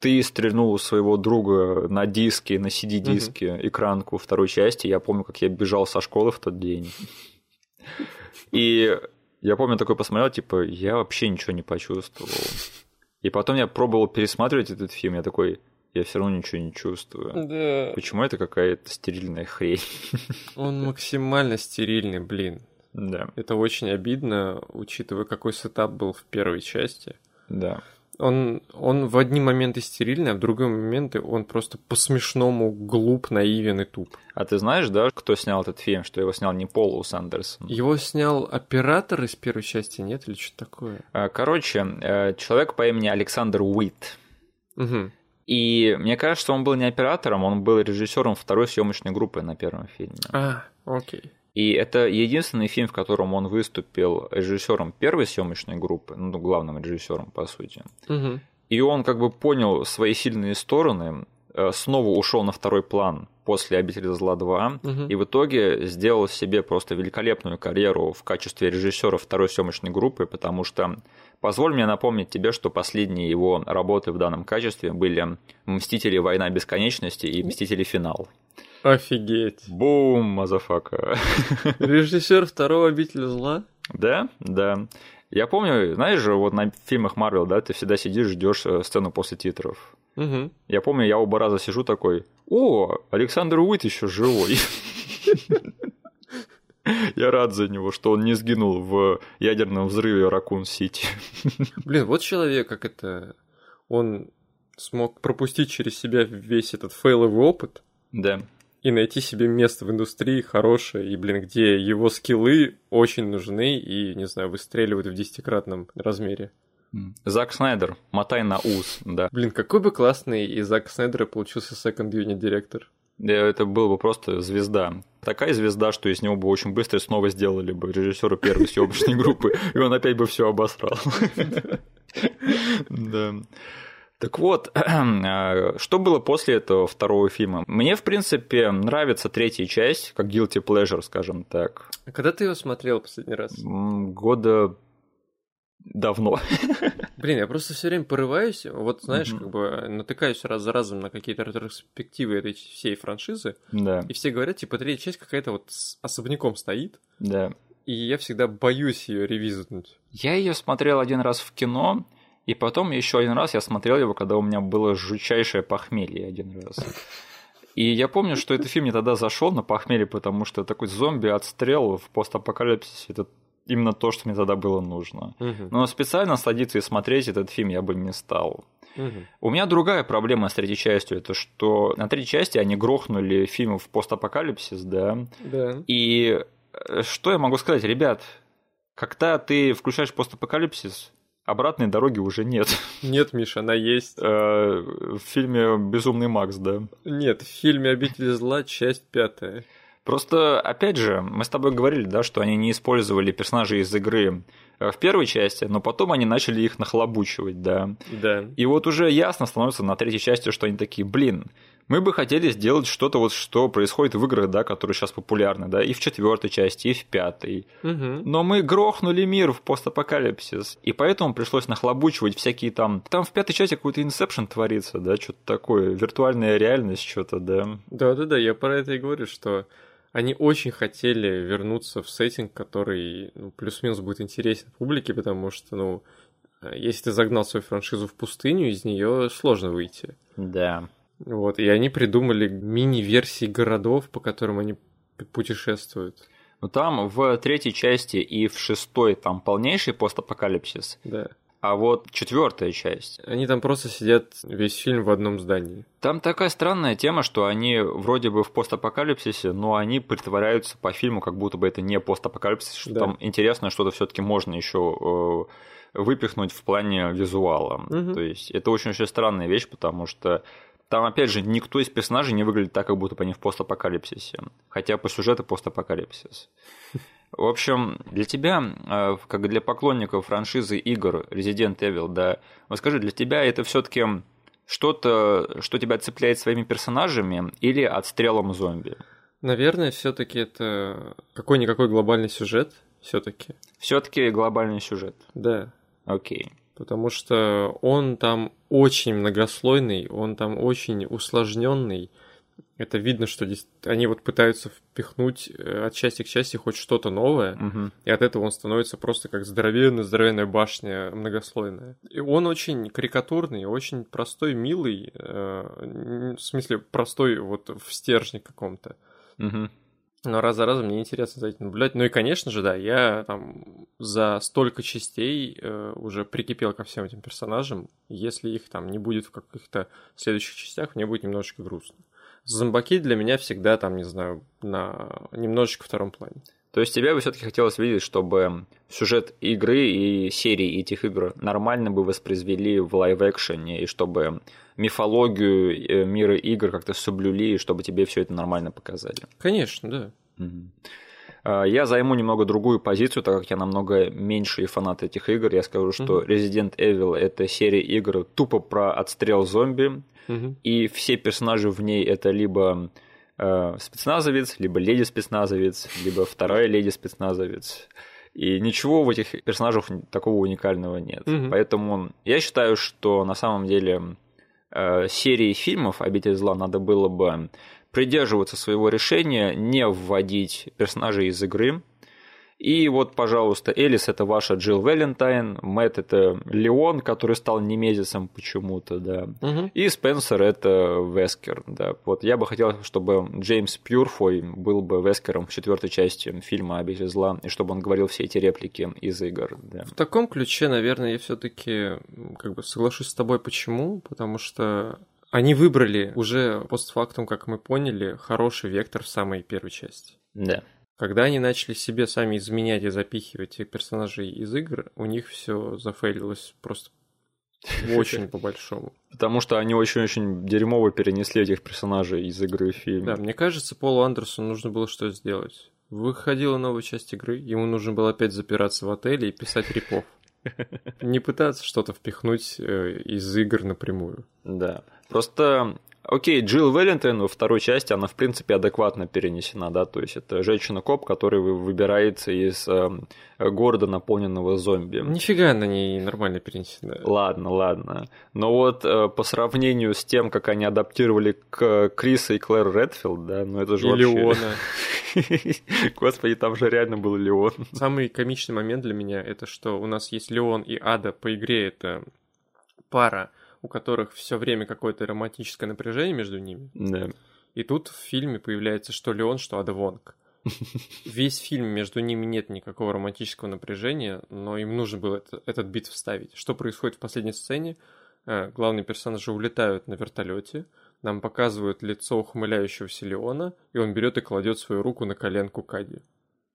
ты стрельнул своего друга на диске, на CD-диске, угу. экранку второй части. Я помню, как я бежал со школы в тот день. И я помню, такой посмотрел, типа, я вообще ничего не почувствовал. И потом я пробовал пересматривать этот фильм, я такой, я все равно ничего не чувствую. Да. Почему это какая-то стерильная хрень? Он максимально стерильный, блин. Да. Это очень обидно, учитывая, какой сетап был в первой части. Да. Он, он в одни моменты стерильный, а в другие моменты он просто по-смешному глуп, наивен и туп. А ты знаешь, да, кто снял этот фильм, что его снял не Пол Сандерсон? Его снял оператор из первой части, нет, или что такое? А, короче, э, человек по имени Александр Уит. Угу. И мне кажется, он был не оператором, он был режиссером второй съемочной группы на первом фильме. А, окей. И это единственный фильм, в котором он выступил режиссером первой съемочной группы, ну, главным режиссером, по сути. Угу. И он как бы понял свои сильные стороны, э, снова ушел на второй план после «Обители зла 2», угу. и в итоге сделал себе просто великолепную карьеру в качестве режиссера второй съемочной группы, потому что Позволь мне напомнить тебе, что последние его работы в данном качестве были «Мстители. Война бесконечности» и «Мстители. Финал». Офигеть. Бум, motherfucker. Режиссер второго «Обителя зла»? Да, да. Я помню, знаешь же, вот на фильмах Марвел, да, ты всегда сидишь, ждешь э, сцену после титров. Угу. Я помню, я оба раза сижу такой, о, Александр Витт еще живой. Я рад за него, что он не сгинул в ядерном взрыве Ракун-Сити. Блин, вот человек, как это... Он смог пропустить через себя весь этот фейловый опыт. Да. И найти себе место в индустрии хорошее, и, блин, где его скиллы очень нужны и, не знаю, выстреливают в десятикратном размере. Зак Снайдер, мотай на ус, да. Блин, какой бы классный из Зака Снайдера получился second unit директор. Это был бы просто звезда. Такая звезда, что из него бы очень быстро снова сделали бы режиссера первой съемочной группы, и он опять бы все обосрал. Да. Так вот, а, что было после этого второго фильма? Мне, в принципе, нравится третья часть, как guilty pleasure, скажем так. А когда ты его смотрел последний раз? Года давно. Блин, я просто все время порываюсь, вот знаешь, mm-hmm. как бы натыкаюсь раз за разом на какие-то ретроспективы этой всей франшизы, да. и все говорят, типа, третья часть какая-то вот с особняком стоит. Да. И я всегда боюсь ее ревизитнуть. Я ее смотрел один раз в кино, и потом еще один раз я смотрел его, когда у меня было жутчайшее похмелье один раз. И я помню, что этот фильм мне тогда зашел на похмелье, потому что такой зомби-отстрел в постапокалипсисе, это именно то, что мне тогда было нужно. Угу. Но специально садиться и смотреть этот фильм я бы не стал. Угу. У меня другая проблема с третьей частью, это что на третьей части они грохнули фильм в постапокалипсис, да? Да. И э, что я могу сказать, ребят, когда ты включаешь постапокалипсис, обратной дороги уже нет. Нет, Миша, она есть. Э, в фильме «Безумный Макс», да? Нет, в фильме «Обитель зла», часть пятая. Просто, опять же, мы с тобой говорили, да, что они не использовали персонажей из игры э, в первой части, но потом они начали их нахлобучивать, да. Да. И вот уже ясно становится на третьей части, что они такие, блин, мы бы хотели сделать что-то вот, что происходит в играх, да, которые сейчас популярны, да, и в четвертой части, и в пятой. Угу. Но мы грохнули мир в постапокалипсис, и поэтому пришлось нахлобучивать всякие там... Там в пятой части какой-то инсепшн творится, да, что-то такое, виртуальная реальность, что-то, да. Да-да-да, я про это и говорю, что они очень хотели вернуться в сеттинг, который ну, плюс-минус будет интересен публике, потому что, ну, если ты загнал свою франшизу в пустыню, из нее сложно выйти. Да. Вот, и они придумали мини-версии городов, по которым они путешествуют. Ну там в третьей части и в шестой там полнейший постапокалипсис. Да. А вот четвертая часть. Они там просто сидят весь фильм в одном здании. Там такая странная тема, что они вроде бы в постапокалипсисе, но они притворяются по фильму, как будто бы это не постапокалипсис, что да. там интересное что-то все-таки можно еще э, выпихнуть в плане визуала. Угу. То есть это очень-очень странная вещь, потому что там, опять же, никто из персонажей не выглядит так, как будто бы они в постапокалипсисе. Хотя по сюжету постапокалипсис. В общем, для тебя, э, как для поклонников франшизы игр Resident Evil, да, вот скажи, для тебя это все таки что-то, что тебя цепляет своими персонажами или отстрелом зомби? Наверное, все таки это какой-никакой глобальный сюжет, все таки все таки глобальный сюжет. Да. Окей потому что он там очень многослойный, он там очень усложненный. Это видно, что здесь они вот пытаются впихнуть э, от части к части хоть что-то новое, угу. и от этого он становится просто как здоровенная, здоровенная башня многослойная. И он очень карикатурный, очень простой, милый, э, в смысле простой вот в стержне каком-то. Угу. Но раз за разом мне интересно за этим наблюдать. Ну и, конечно же, да, я там за столько частей э, уже прикипел ко всем этим персонажам. Если их там не будет в каких-то следующих частях, мне будет немножечко грустно. Зомбаки для меня всегда там, не знаю, на немножечко втором плане. То есть тебе бы все-таки хотелось видеть, чтобы сюжет игры и серии этих игр нормально бы воспроизвели в лайв-экшене, и чтобы мифологию э, мира игр как-то соблюли, и чтобы тебе все это нормально показали. Конечно, да. Угу. Я займу немного другую позицию, так как я намного меньший фанат этих игр. Я скажу, что Resident Evil это серия игр тупо про отстрел зомби, угу. и все персонажи в ней это либо Э, спецназовец, либо леди-спецназовец, либо вторая леди-спецназовец. И ничего в этих персонажах такого уникального нет. Угу. Поэтому я считаю, что на самом деле э, серии фильмов «Обитель зла» надо было бы придерживаться своего решения, не вводить персонажей из игры, и вот, пожалуйста, Элис это ваша Джилл Валентайн, Мэтт это Леон, который стал немезисом почему-то, да. Угу. И Спенсер это Вескер, да. Вот я бы хотел, чтобы Джеймс Пьюрфой был бы Вескером в четвертой части фильма «Обитель зла», и чтобы он говорил все эти реплики из игр, да. В таком ключе, наверное, я все таки как бы соглашусь с тобой. Почему? Потому что они выбрали уже постфактум, как мы поняли, хороший вектор в самой первой части. Да. Когда они начали себе сами изменять и запихивать этих персонажей из игр, у них все зафейлилось просто очень по-большому. Потому что они очень-очень дерьмово перенесли этих персонажей из игры в фильм. Да, мне кажется, Полу Андерсону нужно было что сделать. Выходила новая часть игры, ему нужно было опять запираться в отеле и писать репов. Не пытаться что-то впихнуть э, из игр напрямую. Да. Просто Окей, Джилл Веллинтон во второй части, она, в принципе, адекватно перенесена, да, то есть это женщина-коп, которая выбирается из э, города, наполненного зомби. Нифига она не нормально перенесена. Ладно, ладно. Но вот э, по сравнению с тем, как они адаптировали к Криса и Клэр Редфилд, да, ну это же и вообще... Леона. Господи, там же реально был Леон. Самый комичный момент для меня, это что у нас есть Леон и Ада по игре, это пара, у которых все время какое-то романтическое напряжение между ними. Да. И тут в фильме появляется что Леон, что Ада Вонг. Весь фильм между ними нет никакого романтического напряжения, но им нужно было это, этот бит вставить. Что происходит в последней сцене? Э, главные персонажи улетают на вертолете, нам показывают лицо ухмыляющегося Леона, и он берет и кладет свою руку на коленку Кади.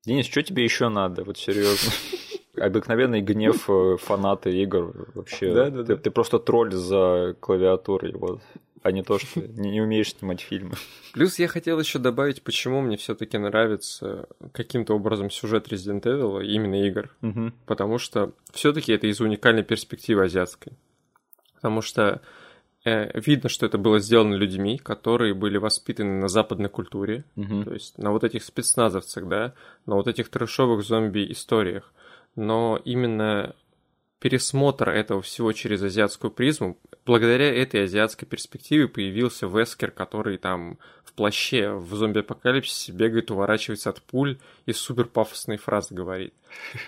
Денис, что тебе еще надо? Вот серьезно. обыкновенный гнев э, фанаты игр вообще. Да, да, ты, да. ты просто тролль за клавиатурой, вот. А не то, что не, не умеешь снимать фильмы. Плюс я хотел еще добавить, почему мне все-таки нравится каким-то образом сюжет Resident Evil, именно игр. Угу. Потому что все-таки это из уникальной перспективы азиатской. Потому что э, видно, что это было сделано людьми, которые были воспитаны на западной культуре, угу. то есть на вот этих спецназовцах, да, на вот этих трэшовых зомби-историях но именно пересмотр этого всего через азиатскую призму, благодаря этой азиатской перспективе появился Вескер, который там в плаще в зомби-апокалипсисе бегает, уворачивается от пуль и супер пафосные фразы говорит.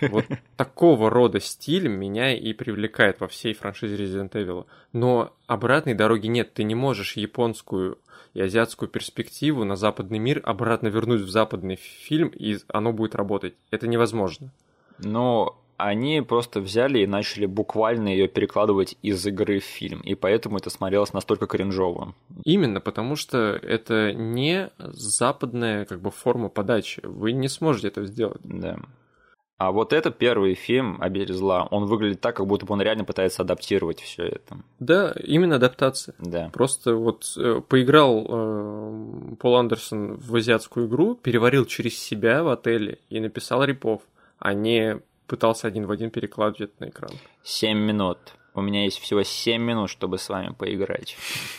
Вот такого рода стиль меня и привлекает во всей франшизе Resident Evil. Но обратной дороги нет, ты не можешь японскую и азиатскую перспективу на западный мир обратно вернуть в западный фильм, и оно будет работать. Это невозможно. Но они просто взяли и начали буквально ее перекладывать из игры в фильм, и поэтому это смотрелось настолько кринжово. Именно, потому что это не западная как бы форма подачи. Вы не сможете это сделать. Да. А вот это первый фильм «Обитель зла». Он выглядит так, как будто бы он реально пытается адаптировать все это. Да, именно адаптация. Да. Просто вот э, поиграл э, Пол Андерсон в азиатскую игру, переварил через себя в отеле и написал репов, а не пытался один в один перекладывать на экран. Семь минут. У меня есть всего 7 минут, чтобы с вами поиграть.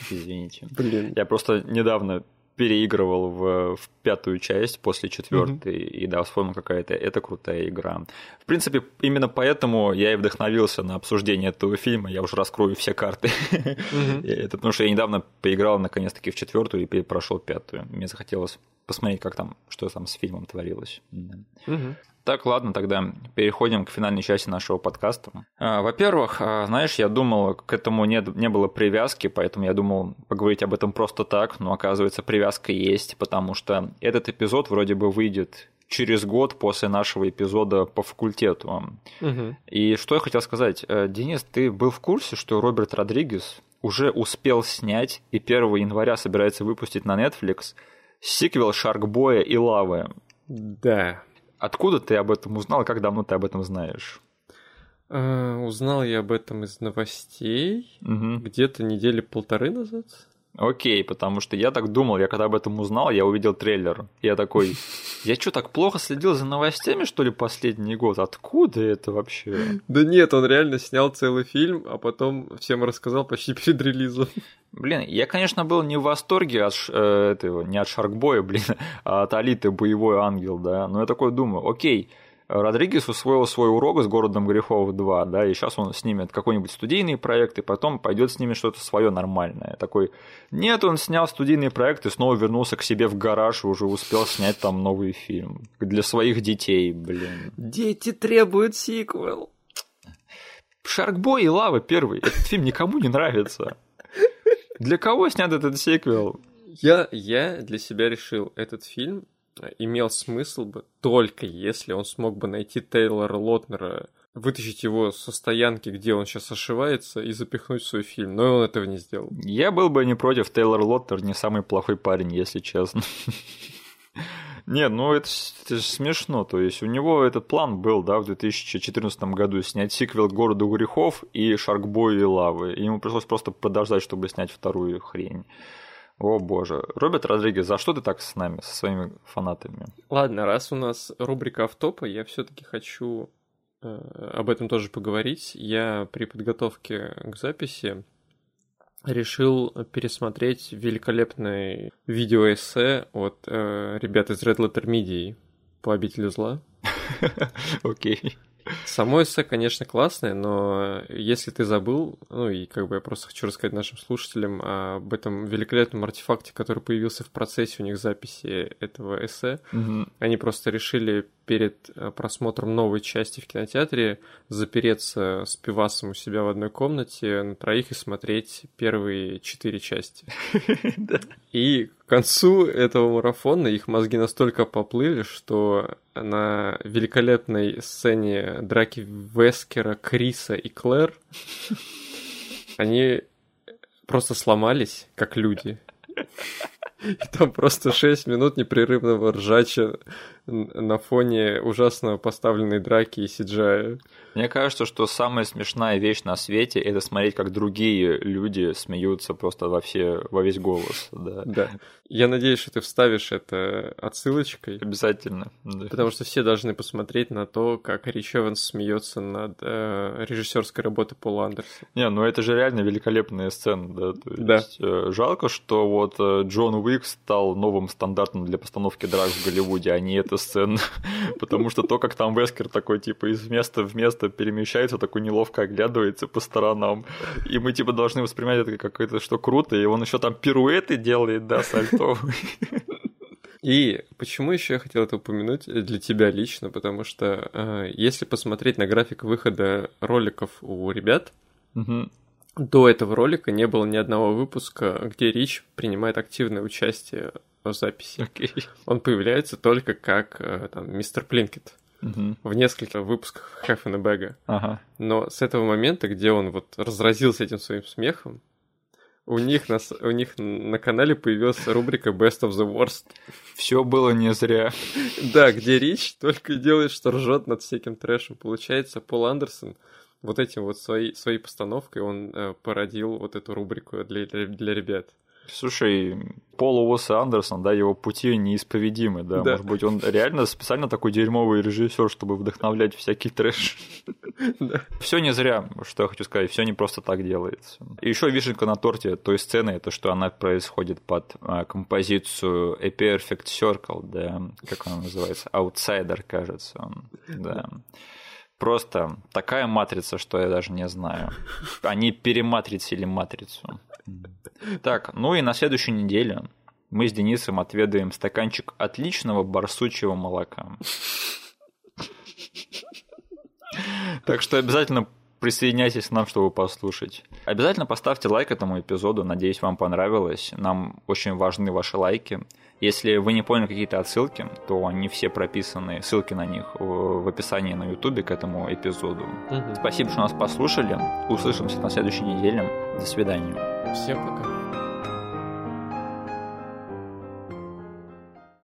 Извините. Блин. Я просто недавно переигрывал в, в пятую часть после четвертой, mm-hmm. и да, вспомнил какая-то, это крутая игра. В принципе, именно поэтому я и вдохновился на обсуждение этого фильма, я уже раскрою все карты. Mm-hmm. это потому что я недавно поиграл наконец-таки в четвертую и прошел пятую. Мне захотелось посмотреть, как там, что там с фильмом творилось. Mm-hmm. Так, ладно, тогда переходим к финальной части нашего подкаста. А, во-первых, а, знаешь, я думал, к этому не, не было привязки, поэтому я думал поговорить об этом просто так, но оказывается привязка есть, потому что этот эпизод вроде бы выйдет через год после нашего эпизода по факультету. Угу. И что я хотел сказать, э, Денис, ты был в курсе, что Роберт Родригес уже успел снять и 1 января собирается выпустить на Netflix сиквел Шаркбоя и Лавы? Да, Откуда ты об этом узнал как давно ты об этом знаешь? Uh, узнал я об этом из новостей угу. где-то недели полторы назад. Окей, потому что я так думал, я когда об этом узнал, я увидел трейлер. Я такой, я что, так плохо следил за новостями, что ли, последний год? Откуда это вообще? Да нет, он реально снял целый фильм, а потом всем рассказал почти перед релизом. Блин, я, конечно, был не в восторге от э, этого, не от Шаркбоя, блин, а от Алиты Боевой Ангел, да, но я такой думаю, окей, Родригес усвоил свой урок с городом грехов 2, да, и сейчас он снимет какой-нибудь студийный проект, и потом пойдет снимет что-то свое нормальное. Такой, нет, он снял студийный проект и снова вернулся к себе в гараж и уже успел снять там новый фильм. Для своих детей, блин. Дети требуют сиквел. Шаркбой и Лава первый. Этот фильм никому не нравится. Для кого снят этот сиквел? Я, я для себя решил, этот фильм имел смысл бы только если он смог бы найти Тейлора Лотнера, вытащить его со стоянки, где он сейчас ошивается, и запихнуть в свой фильм. Но он этого не сделал. Я был бы не против. Тейлор Лотнер не самый плохой парень, если честно. Не, ну это, это же смешно. То есть у него этот план был, да, в 2014 году снять сиквел «Городу грехов» и «Шаркбой и лавы». И ему пришлось просто подождать, чтобы снять вторую хрень. О боже. Роберт Родригес, за что ты так с нами, со своими фанатами? Ладно, раз у нас рубрика автопа, я все-таки хочу э, об этом тоже поговорить. Я при подготовке к записи решил пересмотреть великолепное видеоэссе от э, ребят из Red Letter Media по обители зла. Окей. Само эссе, конечно, классное, но если ты забыл, ну и как бы я просто хочу рассказать нашим слушателям об этом великолепном артефакте, который появился в процессе у них записи этого эссе, угу. они просто решили перед э, просмотром новой части в кинотеатре запереться с пивасом у себя в одной комнате на троих и смотреть первые четыре части. И к концу этого марафона их мозги настолько поплыли, что на великолепной сцене драки Вескера, Криса и Клэр они просто сломались, как люди. И там просто 6 минут непрерывного ржача на фоне ужасно поставленной драки и сиджая. Мне кажется, что самая смешная вещь на свете это смотреть, как другие люди смеются просто во все во весь голос. Да. да. Я надеюсь, что ты вставишь это отсылочкой. Обязательно. Да. Потому что все должны посмотреть на то, как Рич Эванс смеется над э, режиссерской работой Пола Андерса. Не, ну это же реально великолепная сцена, да. То да. Есть, э, жалко, что вот э, Джон Уик стал новым стандартом для постановки драк в Голливуде. Они это сцен, потому что то, как там Вескер такой, типа, из места в место перемещается, такой неловко оглядывается по сторонам, и мы, типа, должны воспринимать это как это что круто, и он еще там пируэты делает, да, сальтовый. И почему еще я хотел это упомянуть для тебя лично, потому что э, если посмотреть на график выхода роликов у ребят, угу. До этого ролика не было ни одного выпуска, где Рич принимает активное участие в записи. Okay. Он появляется только как э, там, мистер Плинкет. Uh-huh. в нескольких выпусках and Bag. Uh-huh. Но с этого момента, где он вот разразился этим своим смехом, у них, на, у них на канале появилась рубрика Best of the Worst. Все было не зря. Да, где Рич только делает, что ржет над всяким трэшем. Получается, Пол Андерсон вот этим вот своей, своей постановкой он э, породил вот эту рубрику для, для, ребят. Слушай, Пол Уоса Андерсон, да, его пути неисповедимы, да? да. Может быть, он реально специально такой дерьмовый режиссер, чтобы вдохновлять всякий трэш. Да. Все не зря, что я хочу сказать, все не просто так делается. И еще вишенка на торте той сцены, это что она происходит под а, композицию A Perfect Circle, да, как она называется, Outsider, кажется, да. Просто такая матрица, что я даже не знаю. Они перематрицили матрицу. Так, ну и на следующей неделе мы с Денисом отведаем стаканчик отличного барсучьего молока. Так что обязательно присоединяйтесь к нам, чтобы послушать. Обязательно поставьте лайк этому эпизоду, надеюсь, вам понравилось. Нам очень важны ваши лайки. Если вы не поняли какие-то отсылки, то они все прописаны, ссылки на них в описании на ютубе к этому эпизоду. Угу. Спасибо, что нас послушали. Услышимся на следующей неделе. До свидания. Всем пока.